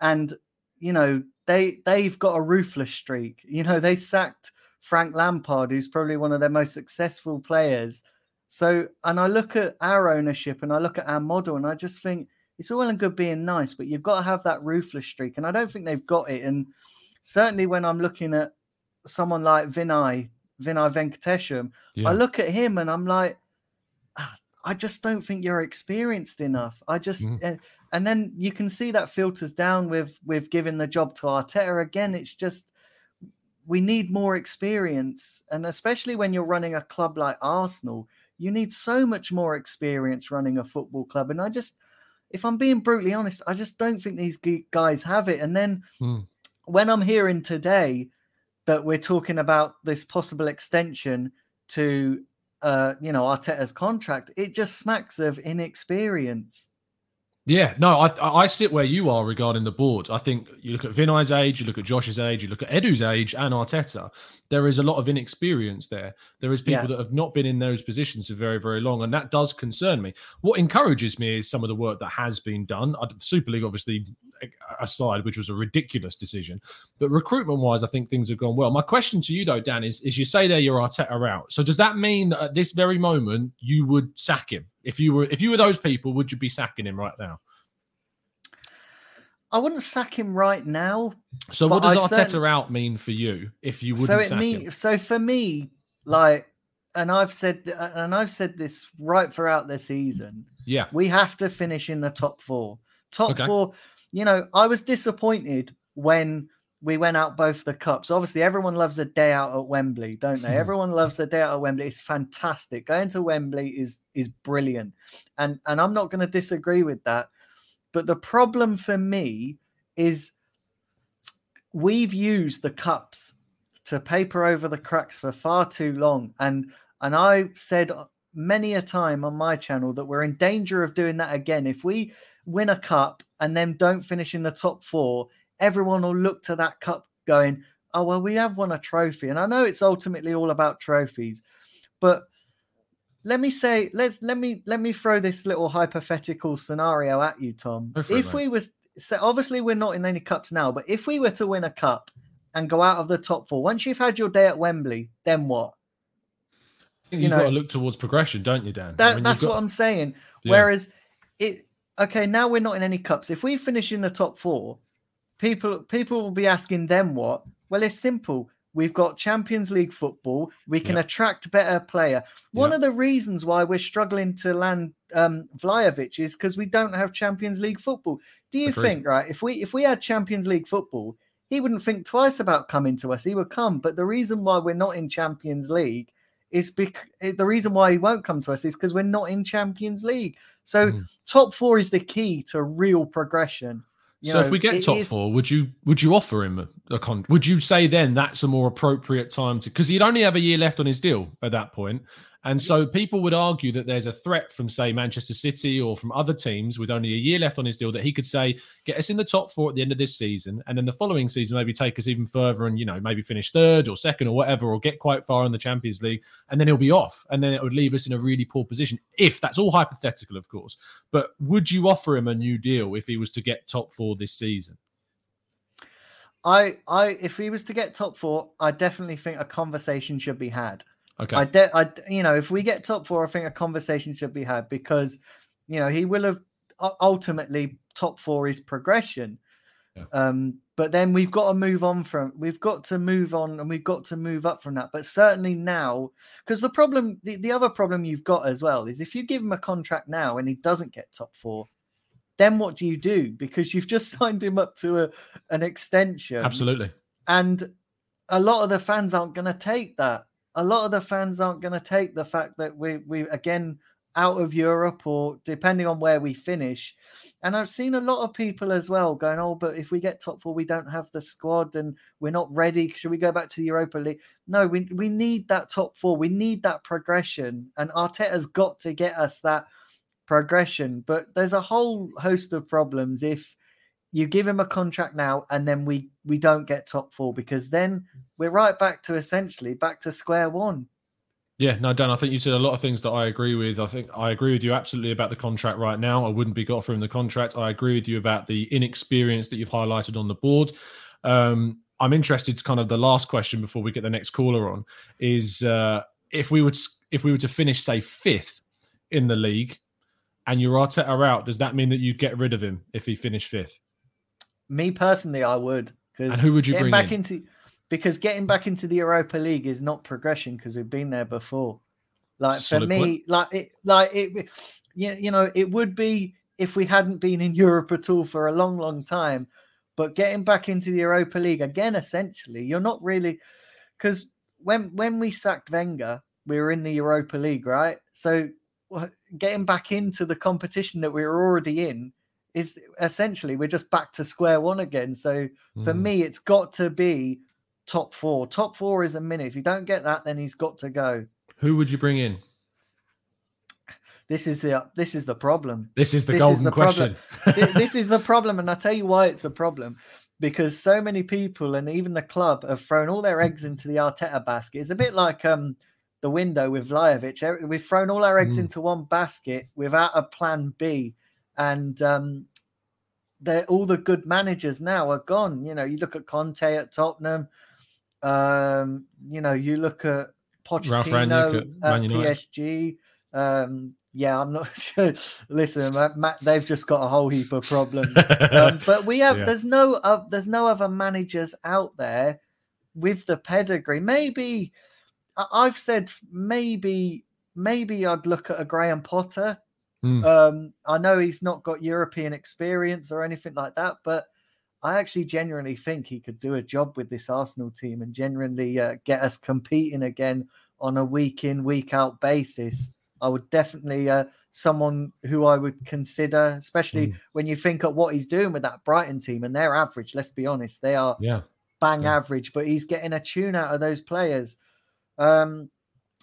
S5: and you know they they've got a ruthless streak. You know, they sacked Frank Lampard, who's probably one of their most successful players. So, and I look at our ownership and I look at our model, and I just think it's all well and good being nice, but you've got to have that ruthless streak, and I don't think they've got it. And certainly when I'm looking at someone like Vinai, Vinai Venkatesham,
S1: Yeah.
S5: I look at him and I'm like, "Ah, I just don't think you're experienced enough. I just,
S1: Mhm.
S5: eh, and then you can see that filters down with with giving the job to Arteta again. It's just we need more experience, and especially when you're running a club like Arsenal, you need so much more experience running a football club. And I just, if I'm being brutally honest, I just don't think these guys have it. And then
S1: Hmm.
S5: when I'm hearing today that we're talking about this possible extension to, uh, you know, Arteta's contract, it just smacks of inexperience.
S1: Yeah, no, I I sit where you are regarding the board. I think you look at Vinai's age, you look at Josh's age, you look at Edu's age, and Arteta. There is a lot of inexperience there. There is people
S5: Yeah.
S1: that have not been in those positions for very, very long, and that does concern me. What encourages me is some of the work that has been done. Super League, obviously, aside, which was a ridiculous decision, but recruitment-wise, I think things have gone well. My question to you, though, Dan, is: is you say there you're Arteta out. So does that mean that at this very moment you would sack him if you were if you were those people? Would you be sacking him right now?
S5: I wouldn't sack him right now.
S1: So what does
S5: I
S1: Arteta
S5: certain-
S1: out mean for you if you wouldn't
S5: so it
S1: sack
S5: mean
S1: him?
S5: so for me, like, and I've said and I've said this right throughout the season.
S1: Yeah.
S5: We have to finish in the top four. Top
S1: Okay.
S5: four. You know, I was disappointed when we went out both the cups. Obviously, everyone loves a day out at Wembley, don't they?
S1: Hmm.
S5: everyone loves a day out at Wembley. It's fantastic. Going to Wembley is is brilliant, and and I'm not going to disagree with that. But the problem for me is we've used the cups to paper over the cracks for far too long, and and I said many a time on my channel that we're in danger of doing that again. If we win a cup and then don't finish in the top four, everyone will look to that cup going, oh, well, we have won a trophy. And I know it's ultimately all about trophies, but let me say, let's let me let me throw this little hypothetical scenario at you, Tom.
S1: It,
S5: If we was so obviously we're not in any cups now, but if we were to win a cup and go out of the top four, once you've had your day at Wembley, then what?
S1: I
S5: you
S1: you've
S5: know-
S1: got to look towards progression, don't you, Dan? I
S5: That,
S1: mean,
S5: that's
S1: got-
S5: what I'm saying.
S1: Yeah.
S5: Whereas it okay, now we're not in any cups. If we finish in the top four, people people will be asking them what? Well, it's simple. We've got Champions League football. We can
S1: Yeah.
S5: attract better player. One
S1: Yeah.
S5: of the reasons why we're struggling to land um, Vlahovic is because we don't have Champions League football. Do you
S1: Agreed.
S5: think, right? If we if we had Champions League football, he wouldn't think twice about coming to us. He would come. But the reason why we're not in Champions League is because the reason why he won't come to us is because we're not in Champions League. So
S1: Mhm.
S5: top four is the key to real progression. You
S1: so
S5: know,
S1: if we get top
S5: is-
S1: four, would you would you offer him a, a con? Would you say then that's a more appropriate time to because he'd only have a year left on his deal at that point, and so people would argue that there's a threat from say Manchester City or from other teams with only a year left on his deal that he could say get us in the top four at the end of this season, and then the following season maybe take us even further and you know maybe finish third or second or whatever or get quite far in the Champions League, and then he'll be off, and then it would leave us in a really poor position. If that's all hypothetical, of course, but would you offer him a new deal if he was to get top four this season?
S5: I, I, if he was to get top four, I definitely think a conversation should be had.
S1: Okay.
S5: I, de- I, you know, if we get top four, I think a conversation should be had because, you know, he will have ultimately top four is progression.
S1: Yeah.
S5: Um, but then we've got to move on from, we've got to move on and we've got to move up from that. But certainly now, because the problem, the, the other problem you've got as well is if you give him a contract now and he doesn't get top four, then what do you do? Because you've just signed him up to a, an extension
S1: Absolutely.
S5: and a lot of the fans aren't going to take that. A lot of the fans aren't going to take the fact that we we again out of Europe or depending on where we finish. And I've seen a lot of people as well going, "Oh, but if we get top four, we don't have the squad and we're not ready. Should we go back to the Europa League?" No, we we need that top four. We need that progression, and Arteta's got to get us that progression. But there's a whole host of problems if you give him a contract now, and then we we don't get top four because then we're right back to essentially back to square one.
S1: Yeah, no, Dan, I think you said a lot of things that I agree with. I think I agree with you absolutely about the contract right now. I wouldn't be got through the contract. I agree with you about the inexperience that you've highlighted on the board. Um, I'm interested to kind of the last question before we get the next caller on is uh, if we would if we were to finish say fifth in the league and you're Arteta out, does that mean that you'd get rid of him if he finished fifth?
S5: Me personally, I would.
S1: And who would you bring
S5: back
S1: in?
S5: into because getting back into the Europa League is not progression because we've been there before. Like
S1: Solid
S5: for me,
S1: point.
S5: like it, like it, you, you know, it would be if we hadn't been in Europe at all for a long, long time. But getting back into the Europa League again, essentially, you're not really because when when we sacked Wenger, we were in the Europa League, right? So getting back into the competition that we were already in is essentially we're just back to square one again. So for
S1: Mm.
S5: me, it's got to be top four. Top four is a minute. If you don't get that, then he's got to go.
S1: Who would you bring in?
S5: This is the this is the problem.
S1: This is the
S5: This is
S1: golden
S5: the problem.
S1: question.
S5: Th- this is the problem, and I'll tell you why it's a problem. Because so many people and even the club have thrown all their eggs into the Arteta basket. It's a bit like um the window with Vlahovic. We've thrown all our eggs
S1: Mm.
S5: into one basket without a plan B, and um, they're all the good managers now are gone. You know, you look at Conte at Tottenham. Um, you know, you look at Pochettino
S1: at
S5: at PSG. Um, yeah, I'm not sure. Listen, Matt, Matt, they've just got a whole heap of problems. um, but we have
S1: Yeah.
S5: there's no uh, there's no other managers out there with the pedigree. Maybe I've said maybe maybe I'd look at a Graham Potter.
S1: Hmm.
S5: Um, I know he's not got European experience or anything like that, but I actually genuinely think he could do a job with this Arsenal team and genuinely uh, get us competing again on a week in week out basis. I would definitely uh, someone who I would consider, especially when you think of what he's doing with that Brighton team and their average. Let's be honest, they are
S1: yeah.
S5: bang
S1: Yeah.
S5: average, but he's getting a tune out of those players. Um,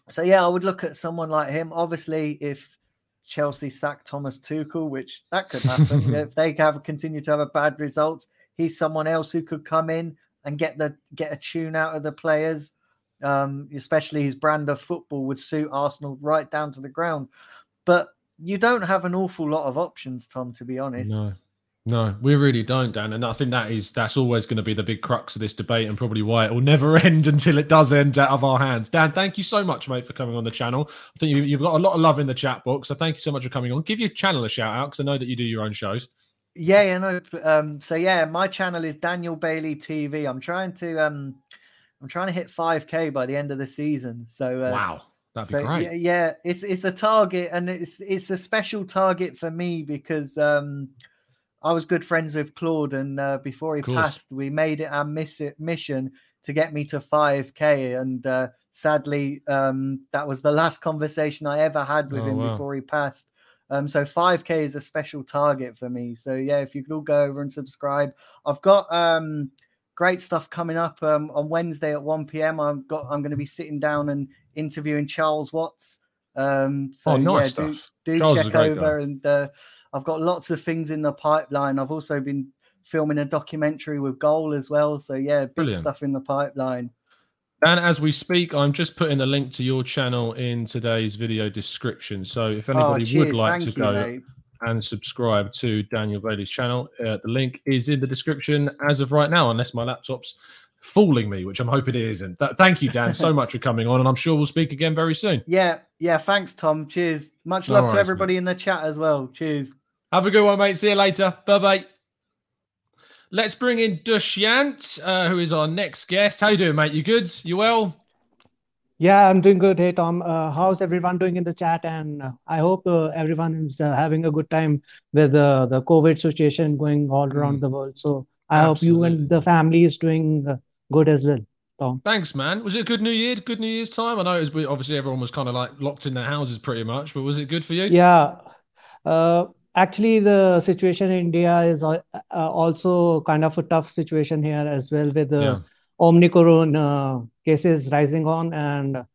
S5: so yeah, I would look at someone like him. Obviously, if Chelsea sack Thomas Tuchel, which that could happen, if they have continue to have a bad results, he's someone else who could come in and get the get a tune out of the players. Um, especially his brand of football would suit Arsenal right down to the ground. But you don't have an awful lot of options, Tom. To be honest,
S1: No, no, we really don't, Dan. And I think that is that's always going to be the big crux of this debate, and probably why it will never end until it does end out of our hands. Dan, thank you so much, mate, for coming on the channel. I think you, you've got a lot of love in the chat box, so thank you so much for coming on. Give your channel a shout out because I know that you do your own shows.
S5: Yeah, yeah, no. Um, so yeah, my channel is Daniel Bailey TV. I'm trying to um, I'm trying to hit 5k by the end of the season. So uh,
S1: wow, that'd be great.
S5: yeah, yeah, it's it's a target, and it's it's a special target for me because um, I was good friends with Claude, and uh, before he passed, we made it our miss- mission to get me to 5k, and uh, sadly, um, that was the last conversation I ever had with
S1: Oh,
S5: him
S1: wow.
S5: before he passed. Um, so 5k is a special target for me. So yeah, if you could all go over and subscribe, I've got um great stuff coming up um, on Wednesday at 1 p.m. I've got I'm going to be sitting down and interviewing Charles Watts. Um, so
S1: oh, nice
S5: yeah, do,
S1: stuff.
S5: do
S1: Charles is a
S5: check over
S1: guy.
S5: and uh, I've got lots of things in the pipeline. I've also been filming a documentary with Goal as well. So yeah, big
S1: Brilliant.
S5: stuff in the pipeline.
S1: Dan, as we speak, I'm just putting the link to your channel in today's video description. So if anybody
S5: oh,
S1: would like
S5: Thank
S1: to go and subscribe to Daniel Bailey's channel. Uh, the link is in the description as of right now, unless my laptop's fooling me, which I'm hoping it isn't. Th- thank you, Dan, so much for coming on, and I'm sure we'll speak again very soon.
S5: Yeah, yeah. Thanks, Tom. Cheers. Much love to everybody in the chat as well. Cheers.
S1: Have a good one, mate. See you later. Bye bye. Let's bring in Dushyant, uh, who is our next guest. How you doing, mate? You good? You well?
S6: Yeah, I'm doing good. Hey, Tom, uh, how's everyone doing in the chat? And uh, I hope uh, everyone is uh, having a good time with uh, the COVID situation going all around
S1: Mm.
S6: the world. So I hope you and the family is doing good as well, Tom.
S1: Thanks, man. Was it a good New Year? Good New Year's time? I know it was obviously everyone was kind of like locked in their houses pretty much, but was it good for you?
S6: Yeah, uh, actually, the situation in India is uh, also kind of a tough situation here as well with the
S1: Yeah.
S6: Omicron uh, cases rising on, and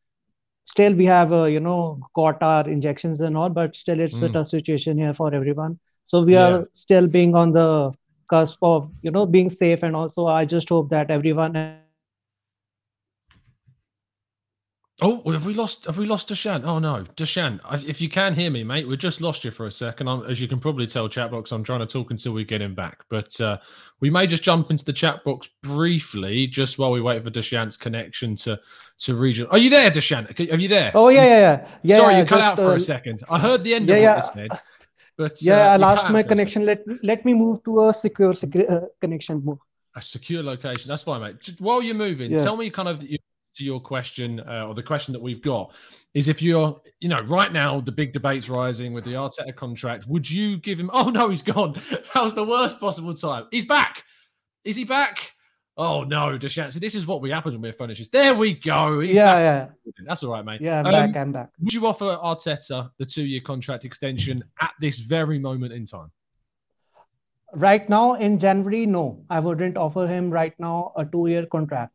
S6: still we have uh, you know got our injections and all, but still it's a
S1: Mm.
S6: tough situation here for everyone. So we
S1: Yeah.
S6: are still being on the cusp of you know being safe, and also I just hope that everyone
S1: Oh, have we lost? Have we lost Deshant? Oh no, Deshant. If you can hear me, mate, we just lost you for a second. I'm, as you can probably tell, chat box. I'm trying to talk until we get him back, but uh, we may just jump into the chat box briefly, just while we wait for Deshant's connection to to region. Are you there, Deshant? Are you there?
S6: Oh yeah, yeah, yeah. yeah
S1: Sorry, you cut
S6: just,
S1: out for
S6: uh,
S1: a second. I heard the end
S6: yeah,
S1: of
S6: yeah.
S1: what you said, but
S6: yeah,
S1: uh,
S6: I lost my
S1: out for a
S6: connection. Let let me move to a secure, secure uh, connection. Move.
S1: A secure location. That's fine, mate. Just while you're moving,
S6: Yeah.
S1: tell me kind of you- to your question uh, or the question that we've got is if you're, you know, right now the big debate's rising with the Arteta contract. Would you give him? Oh no, he's gone. That was the worst possible time. He's back. Is he back? Oh no, Deshant. So this is what we happen when we're furnishes. There we go. He's
S6: Yeah,
S1: back.
S6: yeah,
S1: That's all right, mate.
S6: yeah. I'm
S1: Um,
S6: back. I'm back.
S1: Would you offer Arteta the two-year contract extension at this very moment in time?
S6: Right now in January, no, I wouldn't offer him right now a two-year contract.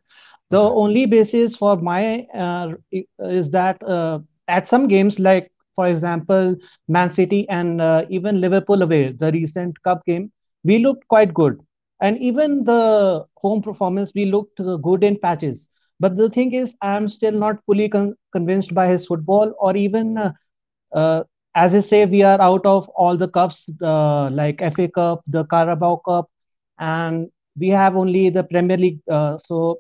S6: The only basis for my uh, is that uh, at some games, like for example, Man City and uh, even Liverpool away, the recent cup game, we looked quite good, and even the home performance, we looked uh, good in patches. But the thing is, I'm still not fully con- convinced by his football, or even uh, uh, as I say, we are out of all the cups, uh, like FA Cup, the Carabao Cup, and we have only the Premier League. Uh, so,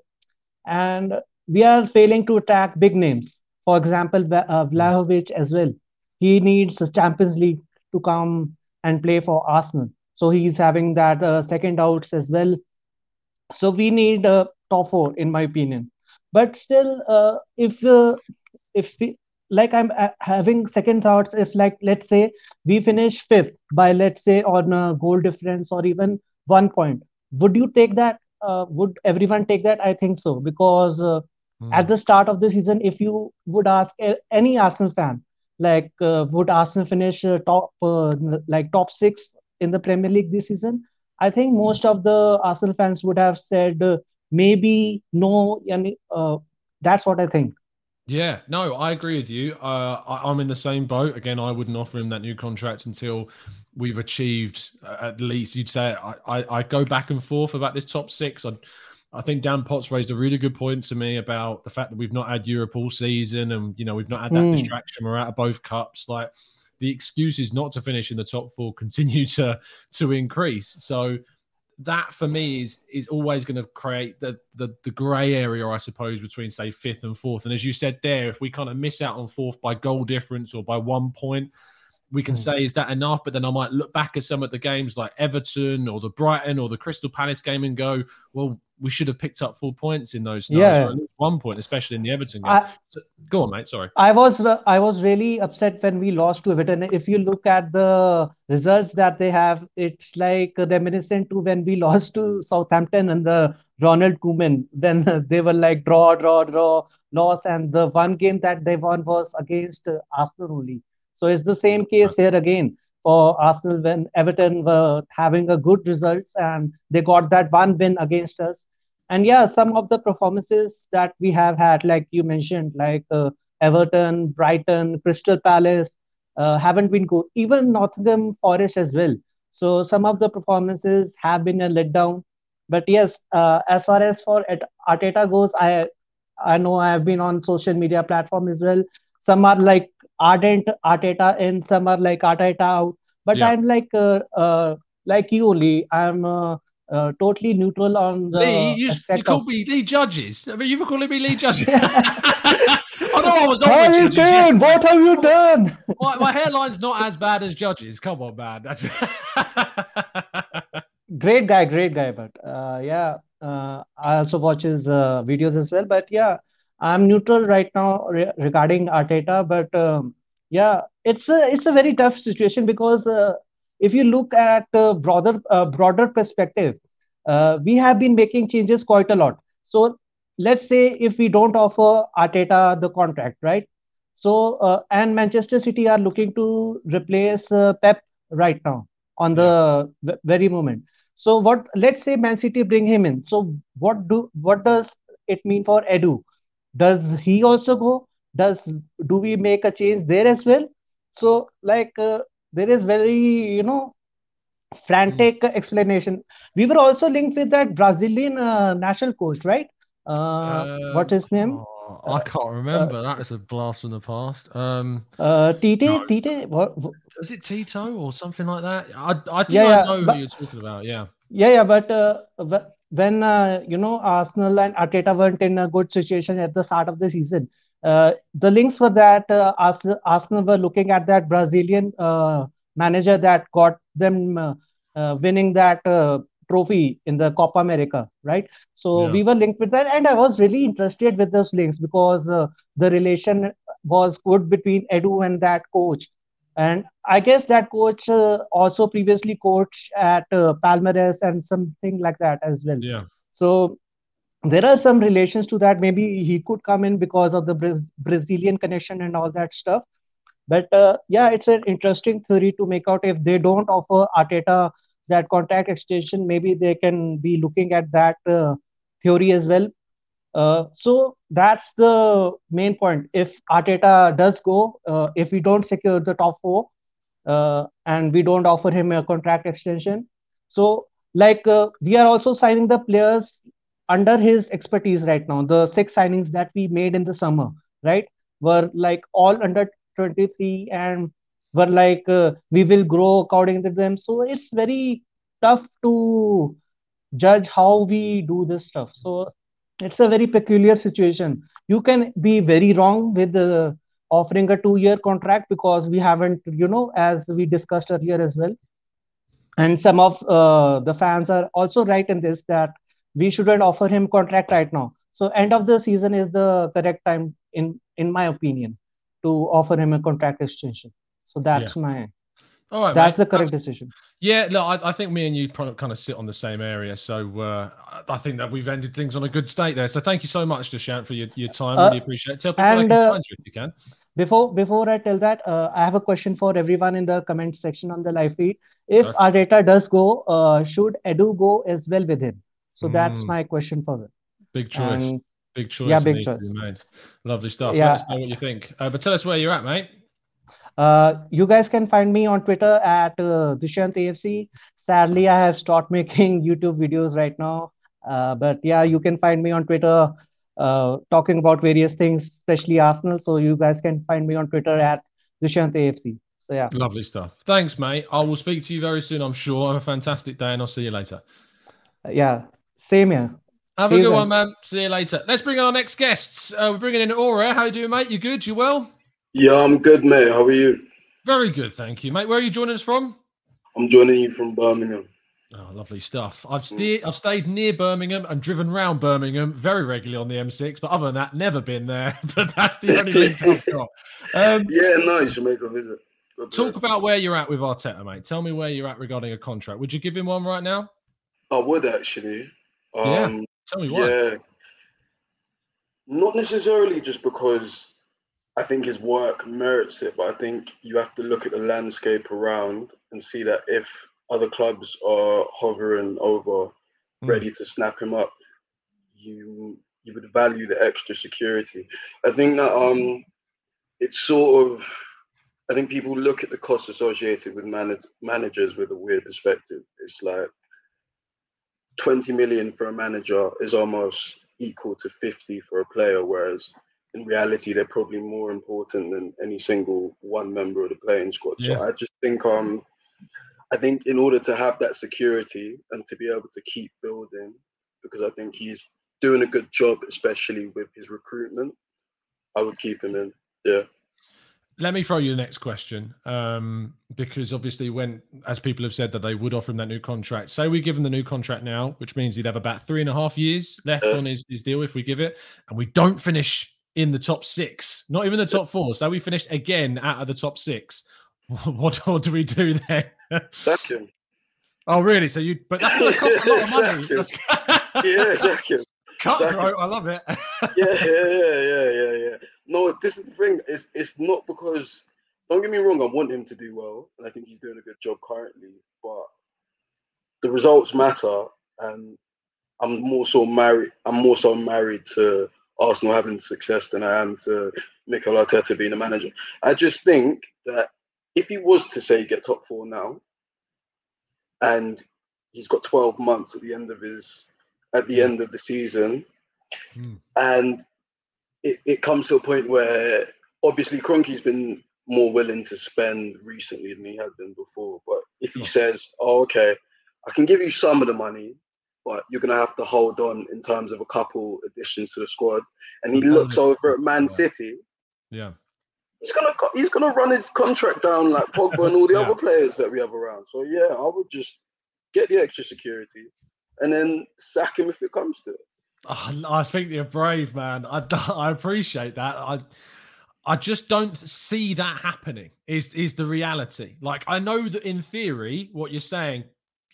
S6: and we are failing to attack big names. For example, uh, Vlahovic as well. He needs a Champions League to come and play for Arsenal. So he's having that uh, second outs as well. So we need a top four, in my opinion. But still, uh, if uh, if we, like I'm uh, having second thoughts, if like let's say we finish fifth by let's say on a goal difference or even one point, would you take that? Uh, would everyone take that? I think so because uh, at the start of the season, if you would ask any Arsenal fan, like uh, would Arsenal finish uh, top uh, like top six in the Premier League this season? I think most of the Arsenal fans would have said uh, maybe no. Uh, that's what I think.
S1: Yeah, no, I agree with you. Uh, I, I'm in the same boat. Again, I wouldn't offer him that new contract until we've achieved uh, at least. You'd say I, I, I go back and forth about this top six. I, I think Dan Potts raised a really good point to me about the fact that we've not had Europe all season, and you know we've not had that
S6: Mm.
S1: distraction. We're out of both cups. Like the excuses not to finish in the top four continue to to increase. So that for me is is always going to create the the the grey area, I suppose, between say fifth and fourth. And as you said there, if we kind of miss out on fourth by goal difference or by one point, we can
S6: Mm.
S1: say is that enough? But then I might look back at some of the games like Everton or the Brighton or the Crystal Palace game and go, well, we should have picked up four points in those.
S6: Yeah.
S1: or at least one point, especially in the Everton game.
S6: I,
S1: So, go on, mate. Sorry.
S6: I was uh, I was really upset when we lost to Everton. If you look at the results that they have, it's like reminiscent to when we lost to Southampton and the Ronald Koeman when they were like draw, draw, draw, loss, and the one game that they won was against uh, Arsenal only. So it's the same case here again for Arsenal when Everton were having a good results and they got that one win against us. And yeah, some of the performances that we have had, like you mentioned, like uh, Everton, Brighton, Crystal Palace, uh, haven't been good. Even Nottingham Forest as well. So some of the performances have been a letdown. But yes, uh, as far as for Arteta goes, I I know I have been on social media platform as well. Some are like ardent Arteta, and some are like Arteta out. But
S1: Yeah.
S6: I'm like uh, uh, like you only. I'm uh, uh, totally neutral on the
S1: Lee, you, you
S6: aspect of
S1: called me Lee Judges. I mean, you were calling me Lee Judges. I know I was on
S6: How you doing? What have you done?
S1: my, my hairline's not as bad as Judges. Come on, man. That's
S6: Great guy, great guy. But uh, yeah, uh, I also watch his uh, videos as well. But yeah, I'm neutral right now re regarding Arteta. But um, yeah, it's a it's a very tough situation because uh, if you look at uh, broader uh, broader perspective, uh, we have been making changes quite a lot. So let's say if we don't offer Arteta the contract, right? So uh, and Manchester City are looking to replace uh, Pep right now on the v- very moment. So what? Let's say Man City bring him in. So what do what does it mean for Edu? Does he also go? Does do we make a change there as well? So like uh, there is very you know frantic explanation. We were also linked with that Brazilian uh, national coach, right? Uh, what his name?
S1: Oh, I can't remember. that is a blast from the past. Um,
S6: Uh, Tite,
S1: No.
S6: Tite. What, what-
S1: is it Tito or something like that? I, I think
S6: Yeah,
S1: I
S6: yeah,
S1: know
S6: but-
S1: who you're talking about. Yeah.
S6: Yeah, yeah, but uh, wh- when uh, you know Arsenal and Arteta weren't in a good situation at the start of the season, uh, the links were that uh, Ars- Arsenal were looking at that Brazilian uh, manager that got them uh, uh, winning that uh, trophy in the Copa America, right? So
S1: Yeah.
S6: we were linked with that, and I was really interested with those links because uh, the relation was good between Edu and that coach. And I guess that coach uh, also previously coached at uh, Palmeiras and something like that as well.
S1: Yeah.
S6: So there are some relations to that. Maybe he could come in because of the Braz- Brazilian connection and all that stuff. But uh, yeah, it's an interesting theory to make out if they don't offer Arteta that contract extension, maybe they can be looking at that uh, theory as well. Uh, so that's the main point. If Arteta does go, uh, if we don't secure the top four, uh, and we don't offer him a contract extension, so like uh, we are also signing the players under his expertise right now. The six signings that we made in the summer, right, were like all under 23 and were like uh, we will grow according to them. So it's very tough to judge how we do this stuff. So it's a very peculiar situation. You can be very wrong with the offering a two-year contract because we haven't, you know, as we discussed earlier as well. And some of uh, the fans are also right in this that we shouldn't offer him contract right now. So end of the season is the correct time, in in my opinion, to offer him a contract extension. So that's my
S1: All right.
S6: that's
S1: mate.
S6: the correct decision.
S1: Yeah, look, I, I think me and you kind of sit on the same area, so uh, I think that we've ended things on a good state there. So thank you so much, Deshant, for your, your time.
S6: Uh,
S1: really appreciate it. Tell people
S6: and,
S1: can
S6: uh,
S1: find you if you can.
S6: Before before I tell that, uh, I have a question for everyone in the comment section on the live feed. If
S1: Okay.
S6: data does go, uh, should Edu go as well with him? So that's
S1: Mm.
S6: my question for them.
S1: Big choice.
S6: and-
S1: big choice.
S6: yeah, big
S1: needs to be
S6: choice.
S1: made. Lovely stuff.
S6: Yeah.
S1: Let us know what you think. Uh, but tell us where you're at, mate.
S6: Uh, you guys can find me on Twitter at uh, Dushant AFC. Sadly, I have stopped making YouTube videos right now. Uh, but yeah, you can find me on Twitter uh, talking about various things, especially Arsenal. So you guys can find me on Twitter at Dushant AFC. So yeah,
S1: Lovely stuff. Thanks, mate. I will speak to you very soon, I'm sure. Have a fantastic day, and I'll see you later.
S6: yeah, same here.
S1: Have
S6: See
S1: a good one, man. See you later. Let's bring in our next guests. Uh, we're bringing in Aura. How you doing, mate? You good? You well?
S7: Yeah, I'm good, mate. How are you?
S1: Very good, thank you, mate. Where are you joining us from?
S7: I'm joining you from Birmingham.
S1: Oh, lovely stuff. I've ste- I've stayed near Birmingham and driven round Birmingham very regularly on the M6, but other than that, never been there. but that's the only link I've got. Um,
S7: Yeah, nice to make a visit. Good
S1: talk
S7: place.
S1: about where you're at with Arteta, mate. Tell me where you're at regarding a contract. Would you give him one right now?
S7: I would actually.
S1: Yeah.
S7: Um,
S1: Tell me why.
S7: yeah. Not necessarily just because I think his work merits it, but I think you have to look at the landscape around and see that if other clubs are hovering over,
S1: Mm.
S7: ready to snap him up, you you would value the extra security. I think that um, it's sort of. I think people look at the costs associated with manage, managers with a weird perspective. It's like 20 million for a manager is almost equal to 50 for a player, whereas in reality, they're probably more important than any single one member of the playing squad.
S1: Yeah.
S7: So I just think um I think in order to have that security and to be able to keep building, because I think he's doing a good job, especially with his recruitment, I would keep him in. Yeah.
S1: Let me throw you the next question, um, because obviously, when as people have said that they would offer him that new contract, say we give him the new contract now, which means he'd have about three and a half years left
S7: Yeah.
S1: on his, his deal if we give it, and we don't finish in the top six, not even the top four. So we finished again out of the top six. What, what do we do then?
S7: Him.
S1: oh, really? So you, but that's going to cost a lot of money.
S7: Yeah, him.
S1: cutthroat. I love it.
S7: yeah, yeah, yeah, yeah, yeah, yeah. No, this is the thing. It's it's not because don't get me wrong. I want him to do well, and I think he's doing a good job currently. But the results matter, and I'm more so married. I'm more so married to Arsenal having success than I am to Mikel Arteta being a manager. I just think that if he was to say get top four now, and he's got 12 months at the end of his at the end of the season,
S1: Mm.
S7: and it, it comes to a point where obviously Kroenke's been more willing to spend recently than he had been before. But if he says, "Oh, okay, I can give you some of the money, but you're gonna have to hold on in terms of a couple additions to the squad," and he looks over at Man City,
S1: Yeah.
S7: he's gonna he's gonna run his contract down like Pogba and all the
S1: Yeah.
S7: other players that we have around. So yeah, I would just get the extra security and then sack him if it comes to it.
S1: Oh, I think you're brave, man. I, I appreciate that. I I just don't see that happening. Is is the reality? Like I know that in theory, what you're saying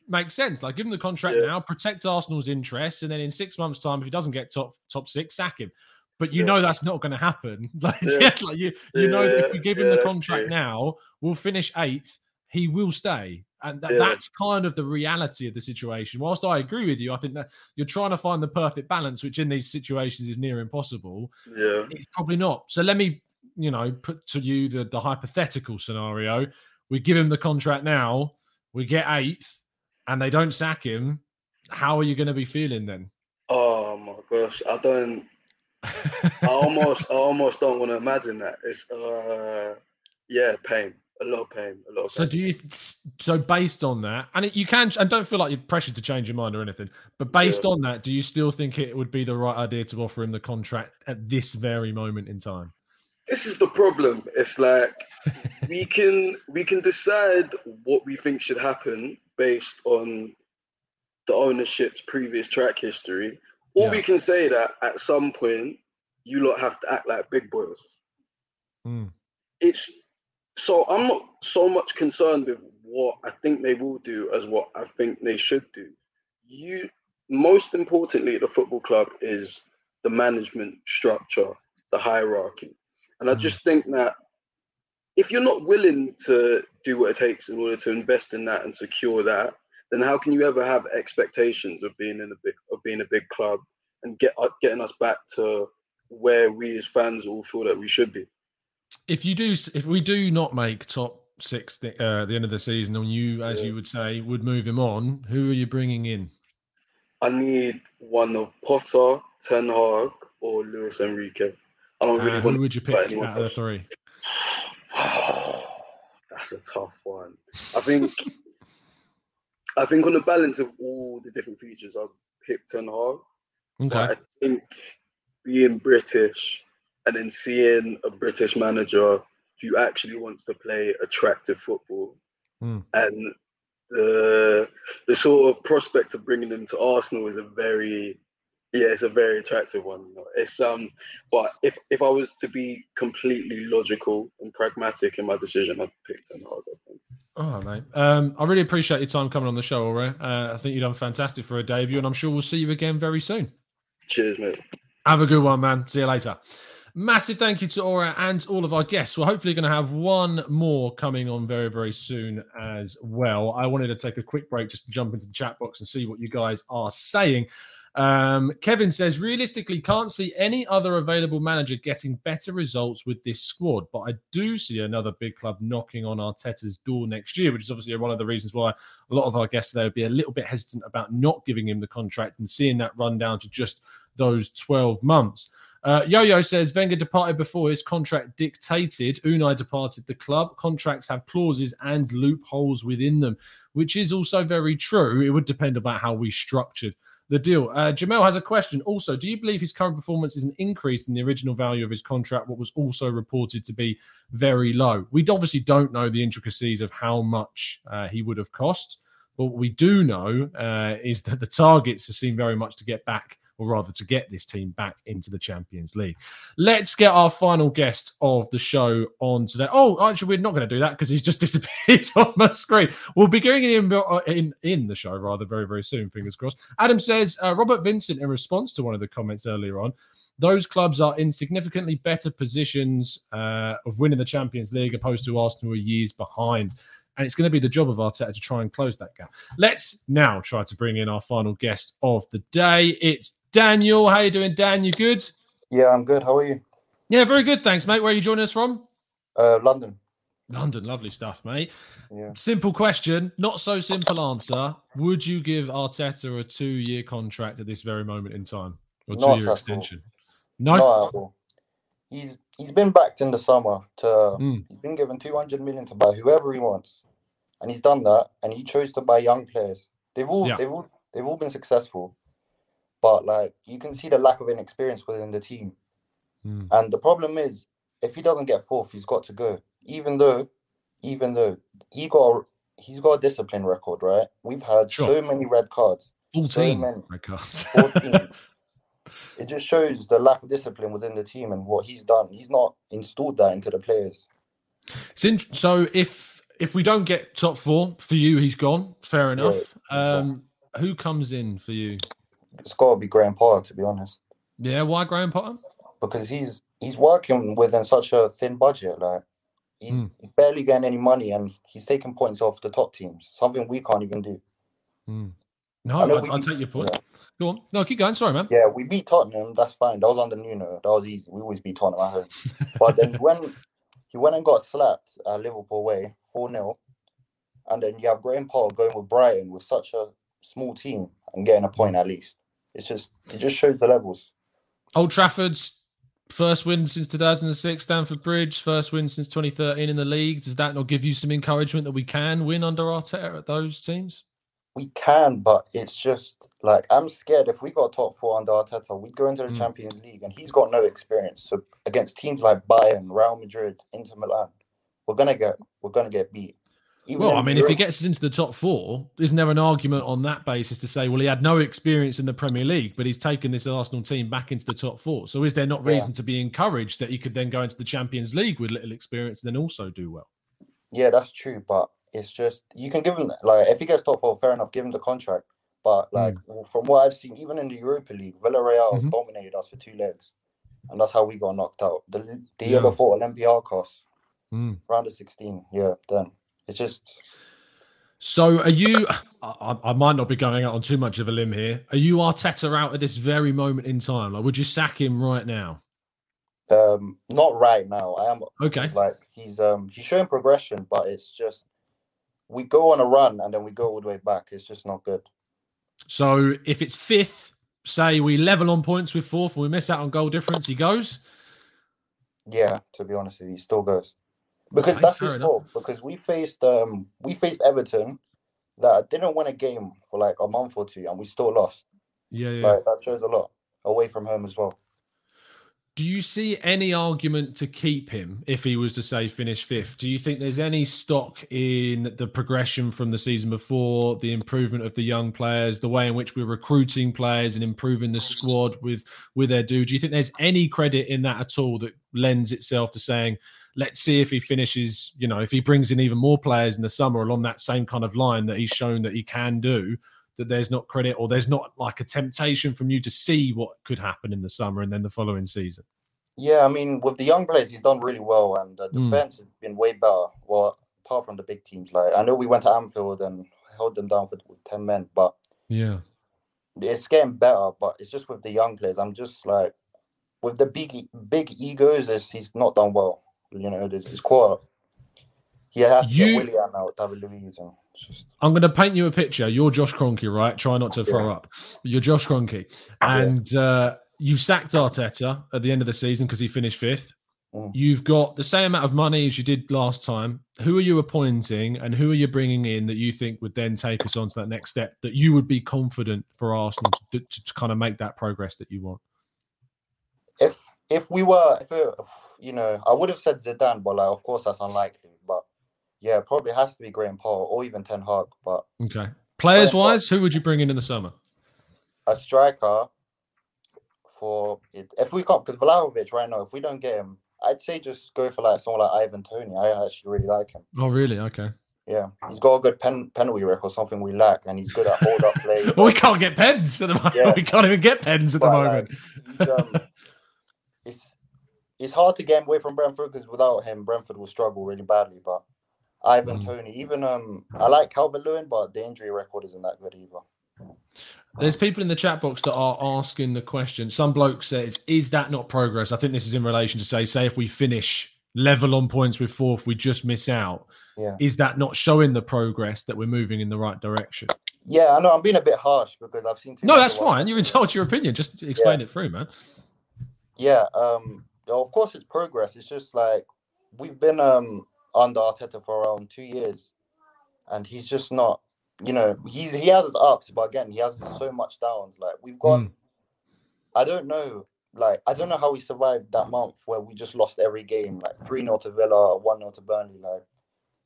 S1: makes sense. Like give him the contract
S7: Yeah.
S1: now, protect Arsenal's interests, and then in six months' time, if he doesn't get top top six, sack him. But you
S7: Yeah.
S1: know that's not going to happen. Like,
S7: Yeah.
S1: like you you know that if we give him the contract now, we'll finish eighth. He will stay, and
S7: Yeah.
S1: that's kind of the reality of the situation. Whilst I agree with you, I think that you're trying to find the perfect balance, which in these situations is near impossible.
S7: Yeah.
S1: It's probably not. So let me, you know, put to you the, the hypothetical scenario. We give him the contract now, we get eighth, and they don't sack him. How are you going to be feeling then?
S7: Oh my gosh, I don't. I almost, I almost don't want to imagine that. It's, uh, yeah, pain, a lot of pain, a lot of.
S1: So
S7: pain.
S1: do you? So based on that, and it, you can, and don't feel like you're pressured to change your mind or anything. But based
S7: Yeah.
S1: on that, do you still think it would be the right idea to offer him the contract at this very moment in time?
S7: This is the problem. It's like we can we can decide what we think should happen based on the ownership's previous track history, or we can say that at some point you lot have to act like big boys.
S1: Hmm.
S7: It's so I'm not so much concerned with what I think they will do as what I think they should do. You most importantly at the football club is the management structure, the hierarchy. And I
S1: Mm.
S7: just think that if you're not willing to do what it takes in order to invest in that and secure that, then how can you ever have expectations of being in a big of being a big club and get uh, getting us back to where we as fans all feel that we should be?
S1: If you do, if we do not make top six th- uh, at the end of the season, and you, as
S7: Yeah.
S1: you would say, would move him on, who are you bringing in?
S7: I need one of Potter, Ten Hag, or Luis Enrique. I don't really
S1: Uh,
S7: want
S1: who would you pick out of the
S7: else. That's a tough one. I think I think on the balance of all the different features, I've picked Ten Hag.
S1: Okay.
S7: I think being British and then seeing a British manager who actually wants to play attractive football
S1: Hmm.
S7: and the the sort of prospect of bringing them to Arsenal is a very yeah, it's a very attractive one. you know. It's um, but if if I was to be completely logical and pragmatic in my decision, I'd pick Ten Hag. I think.
S1: Right, mate. Um, I really appreciate your time coming on the show, Aure. Uh, I think you've done fantastic for a debut, and I'm sure we'll see you again very soon.
S7: Cheers, mate.
S1: Have a good one, man. See you later. Massive thank you to Aura and all of our guests. We're hopefully going to have one more coming on very, very soon as well. I wanted to take a quick break just to jump into the chat box and see what you guys are saying. Um, Kevin says, realistically, can't see any other available manager getting better results with this squad, but I do see another big club knocking on Arteta's door next year, which is obviously one of the reasons why a lot of our guests today would be a little bit hesitant about not giving him the contract and seeing that run down to just those 12 months. Uh, Yo-Yo says Wenger departed before his contract dictated. Unai departed the club. Contracts have clauses and loopholes within them, which is also very true. It would depend about how we structured the deal. Uh, Jamel has a question. Also, do you believe his current performance is an increase in the original value of his contract, what was also reported to be very low? We obviously don't know the intricacies of how much uh, he would have cost, but what we do know uh, is that the targets have seemed very much to get back, or rather to get this team back into the Champions League. Let's get our final guest of the show on today. Oh, actually, we're not going to do that because he's just disappeared off my screen. We'll be going in, uh, in in the show rather very very soon. Fingers crossed. Adam says uh, Robert Vincent in response to one of the comments earlier on. Those clubs are in significantly better positions uh, of winning the Champions League opposed to Arsenal, who are years behind. And it's going to be the job of Arteta to try and close that gap. Let's now try to bring in our final guest of the day. It's Daniel. How you doing, Dan? You good?
S8: Yeah, I'm good. How are you?
S1: Yeah, very good. Thanks, mate. Where are you joining us from?
S8: Uh, London.
S1: London, lovely stuff, mate.
S8: Yeah.
S1: Simple question, not so simple answer. Would you give Arteta a two-year contract at this very moment in time, or
S8: Not
S1: two-year extension? No.
S8: Not at all. He's he's been backed in the summer to
S1: Mm.
S8: he's been given two hundred million to buy whoever he wants, and he's done that. And he chose to buy young players. They've all
S1: Yeah.
S8: they've all they've all been successful, but like you can see the lack of inexperience within the team.
S1: Mm.
S8: And the problem is, if he doesn't get fourth, he's got to go. Even though, even though he got he's got a discipline record, right? We've had
S1: Sure.
S8: so many red cards. So
S1: 14
S8: many.
S1: red cards.
S8: 14. it just shows the lack of discipline within the team and what he's done. He's not installed that into the players.
S1: So if if we don't get top four for you, he's gone. Fair enough.
S8: he's
S1: um, who comes in for you?
S8: It's got to be Graham Potter, to be honest,
S1: Yeah, why Graham Potter?
S8: because he's he's working within such a thin budget. Like he's
S1: Hmm.
S8: barely getting any money, and he's taking points off the top teams. Something we can't even do.
S1: No,
S8: I know
S1: I,
S8: we
S1: I,
S8: beat-
S1: take your point.
S8: yeah.
S1: Go on. No, keep going. Sorry, man.
S8: Yeah, we beat Tottenham. That's fine. That was under Nuno. That was easy. We always beat Tottenham at home. But then when he went and got slapped at Liverpool away, 4 0, and then you have Graham Potter going with Brighton with such a small team and getting a point at least. It's just, it just shows the levels.
S1: Old Trafford's first win since 2006. Stamford Bridge first win since 2013 in the league. Does that not give you some encouragement that we can win under Arteta at those teams?
S8: We can, but it's just like I'm scared if we got top four under Arteta, we'd go into the
S1: Mm.
S8: Champions League and he's got no experience. So against teams like Bayern, Real Madrid, Inter Milan, we're gonna get we're gonna get beat. Even
S1: Well, I mean, if he gets us into the top four, isn't there an argument on that basis to say, well, he had no experience in the Premier League, but he's taken this Arsenal team back into the top four? So is there not
S8: Yeah.
S1: reason to be encouraged that he could then go into the Champions League with little experience and then also do well?
S8: Yeah, that's true, but it's just you can give him like if he gets top four, fair enough, give him the contract. But like w- from what I've seen, even in the Europa League, Villarreal
S1: Mhm.
S8: dominated us for two legs, and that's how we got knocked out. The the year
S1: Yeah.
S8: before, Olympiacos,
S1: Mm.
S8: round of sixteen. Yeah, then it's just
S1: So are you? I, I- might not be going out on too much of a limb here. Are you Arteta out at this very moment in time? Like, would you sack him right now?
S8: um not right now. I am
S1: Okay.
S8: he's like he's um he's showing progression, but it's just we go on a run and then we go all the way back. It's just not good.
S1: So if it's fifth, say we level on points with fourth and we miss out on goal difference, he goes.
S8: Yeah, to be honest with you, he still goes. Because that's his fault. Because we faced um we faced Everton that didn't win a game for like a month or two and we still lost.
S1: Yeah, yeah.
S8: Like that shows a lot. Away from home as well.
S1: Do you see any argument to keep him if he was to say finish fifth? Do you think there's any stock in the progression from the season before, the improvement of the young players, the way in which we're recruiting players and improving the squad with with their do? Do you think there's any credit in that at all that lends itself to saying, let's see if he finishes, you know, if he brings in even more players in the summer along that same kind of line that he's shown that he can do, that there's not credit or there's not like a temptation from you to see what could happen in the summer and then the following season?
S8: Yeah, I mean, with the young players, he's done really well, and the
S1: Mm.
S8: defense has been way better. Well, apart from the big teams, like I know we went to Anfield and held them down for ten men, but
S1: Yeah.
S8: it's getting better. But it's just with the young players. I'm just like, with the big big egos, it's, he's not done well. You know, it's, quite. He has
S1: You-
S8: out, David Luiz, and just
S1: I'm going to paint you a picture. You're Josh Kroenke, right? Try not to throw up. You're Josh Kroenke. And uh, you sacked Arteta at the end of the season because he finished fifth.
S8: Mm.
S1: You've got the same amount of money as you did last time. Who are you appointing and who are you bringing in that you think would then take us on to that next step that you would be confident for Arsenal to, to, to kind of make that progress that you want?
S8: if if we were, if, it, you know, I would have said Zidane, but like, of course, that's unlikely. But yeah, probably has to be Graham Potter or even Ten Hag. But
S1: Okay. Players wise, who would you bring in in the summer?
S8: a striker for it. If we can't, because Vlahovic right now, if we don't get him, I'd say just go for like someone like Ivan Toney. I actually really like him.
S1: Oh, really? Okay.
S8: Yeah, he's got a good pen, penalty record, something we lack, and he's good at hold up plays.
S1: Well, we can't get pens at the moment.
S8: Yeah.
S1: We can't even get pens at the moment.
S8: like, he's, um, it's it's hard to get away from Brentford because without him, Brentford will struggle really badly. But Ivan
S1: Mm.
S8: Toney, even um, I like Calvert Lewin, but the injury record isn't that good either.
S1: There's people in the chat box that are asking the question. Some bloke says, "Is that not progress?" I think this is in relation to say, say if we finish level on points with fourth, we just miss out.
S8: Yeah.
S1: Is that not showing the progress that we're moving in the right direction?
S8: Yeah, I know I'm being a bit harsh because I've seen.
S1: No, that's fine. You're entitled to your opinion. Just explain it through, man.
S8: Yeah, um, of course it's progress. It's just like we've been um under Arteta for around two years, and he's just not. You know, he's he has his ups, but again, he has so much downs. Like we've gone. I don't know. Like I don't know how we survived that month where we just lost every game, like three 0 to Villa, one 0 to Burnley. Like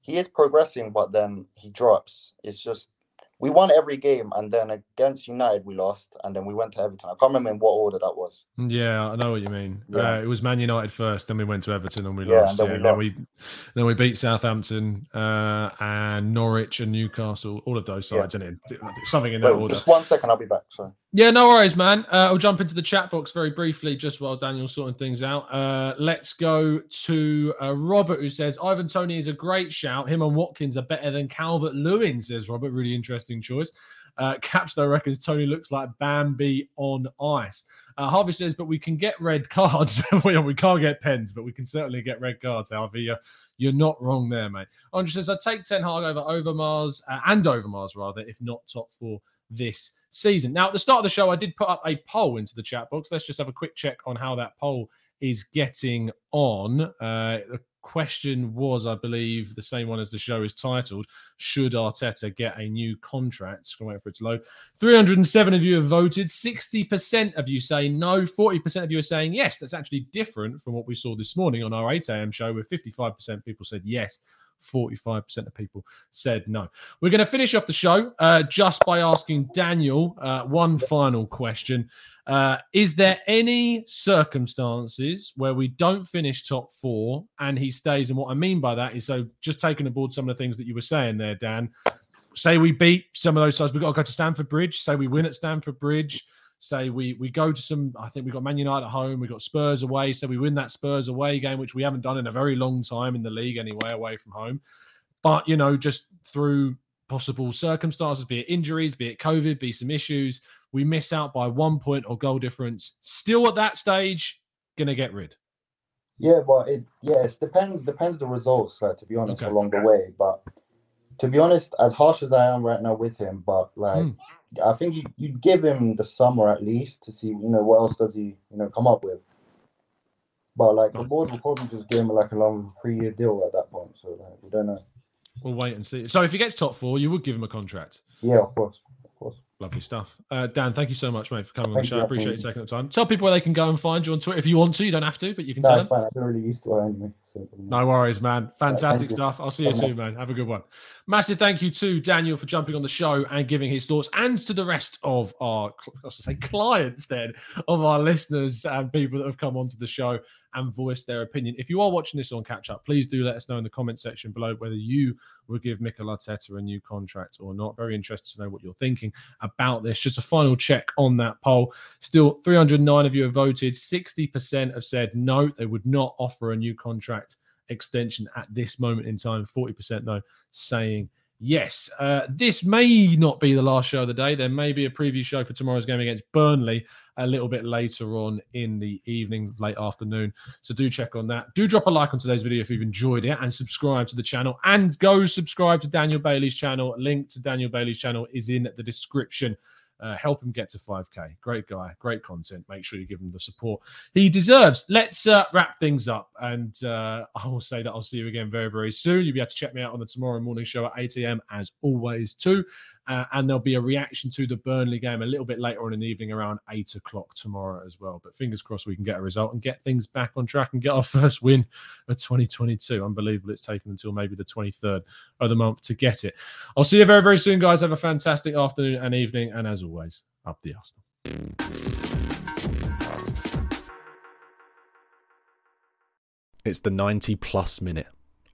S8: he is progressing, but then he drops. It's just we won every game, and then against United we lost, and then we went to Everton. I can't remember in what order that was.
S1: Yeah, I know what you mean.
S8: Yeah.
S1: Uh, it was Man United first, then we went to Everton and we
S8: Yeah,
S1: lost.
S8: and then
S1: yeah,
S8: we
S1: and then we then we beat Southampton uh, and Norwich and Newcastle, all of those
S8: Yeah.
S1: sides, and it something in that
S8: Wait,
S1: order.
S8: just one second, I'll be back. Sorry.
S1: Yeah, no worries, man. Uh, I'll jump into the chat box very briefly, just while Daniel's sorting things out. Uh, let's go to uh, Robert, who says Ivan Toney is a great shout. Him and Watkins are better than Calvert Lewin, says Robert. Really interesting choice. Uh, Capsto reckons Toney looks like Bambi on ice. Uh, Harvey says, but we can get red cards. we, can't get pens, but we can certainly get red cards, Harvey. You're, you're not wrong there, mate. Andre says, I take Ten Hag over Overmars uh, and Overmars, rather, if not top four this season. Now, at the start of the show, I did put up a poll into the chat box. Let's just have a quick check on how that poll is getting on. Uh, question was, I believe, the same one as the show is titled Should Arteta get a new contract? Can wait for it to load. 307 of you have voted. 60% of you say no. 40% of you are saying yes. That's actually different from what we saw this morning on our 8 a.m. show, where 55% people said yes. 45% of people said no. We're going to finish off the show uh, just by asking Daniel uh, one final question. Uh, is there any circumstances where we don't finish top four and he stays? And what I mean by that is so just taking aboard some of the things that you were saying there, Dan. Say we beat some of those sides, we've got to go to Stamford Bridge. Say we win at Stamford Bridge. Say we we go to some. I think we got Man United at home. We got Spurs away. So we win that Spurs away game, which we haven't done in a very long time in the league anyway, away from home. But you know, just through possible circumstances, be it injuries, be it COVID, be some issues, we miss out by one point or goal difference. Still at that stage, gonna get rid.
S8: Yeah, but it yeah, it depends depends the results. Like, to be honest,
S1: Okay.
S8: along the way. But to be honest, as harsh as I am right now with him, but like
S1: Hmm.
S8: I think you you'd give him the summer at least to see you know what else does he you know come up with. But like the board will probably just give him like a long three year deal at that point. So like we don't know.
S1: We'll wait and see. So if he gets top four, you would give him a contract.
S8: Yeah, of course, of course.
S1: Lovely stuff. Uh, Dan, thank you so much, mate, for coming on the show.
S8: you,
S1: I appreciate you taking the time. Tell people where they can go and find you on Twitter if you want to. You don't have to, but you can
S8: No,
S1: tell them.
S8: fine. I've been really used to it anyway.
S1: No worries, man. Fantastic
S8: you.
S1: stuff. I'll see you soon, man. Have a good one. Massive thank you to Daniel for jumping on the show and giving his thoughts, and to the rest of our, I to say clients, then, of our listeners and people that have come onto the show and voiced their opinion. If you are watching this on catch up, please do let us know in the comment section below whether you would give Mikel Arteta a new contract or not. Very interested to know what you're thinking about this. Just a final check on that poll. Still, 309 of you have voted. 60% have said no, they would not offer a new contract extension at this moment in time. 40% though saying yes. Uh, this may not be the last show of the day. There may be a preview show for tomorrow's game against Burnley a little bit later on in the evening, late afternoon. So do check on that. Do drop a like on today's video if you've enjoyed it and subscribe to the channel and go subscribe to Daniel Bailey's channel. Link to Daniel Bailey's channel is in the description. Uh, help him get to 5k. Great guy, great content. Make sure you give him the support he deserves. Let's uh, wrap things up. And uh, I will say that I'll see you again very, very soon. You'll be able to check me out on the tomorrow morning show at 8 a.m. as always, too. Uh, and there'll be a reaction to the Burnley game a little bit later on in the evening around 8 o'clock tomorrow as well. But fingers crossed we can get a result and get things back on track and get our first win of 2022. Unbelievable. It's taken until maybe the 23rd of the month to get it. I'll see you very, very soon, guys. Have a fantastic afternoon and evening. And as always, up the Arsenal.
S9: It's the 90 plus minute.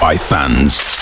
S10: by fans.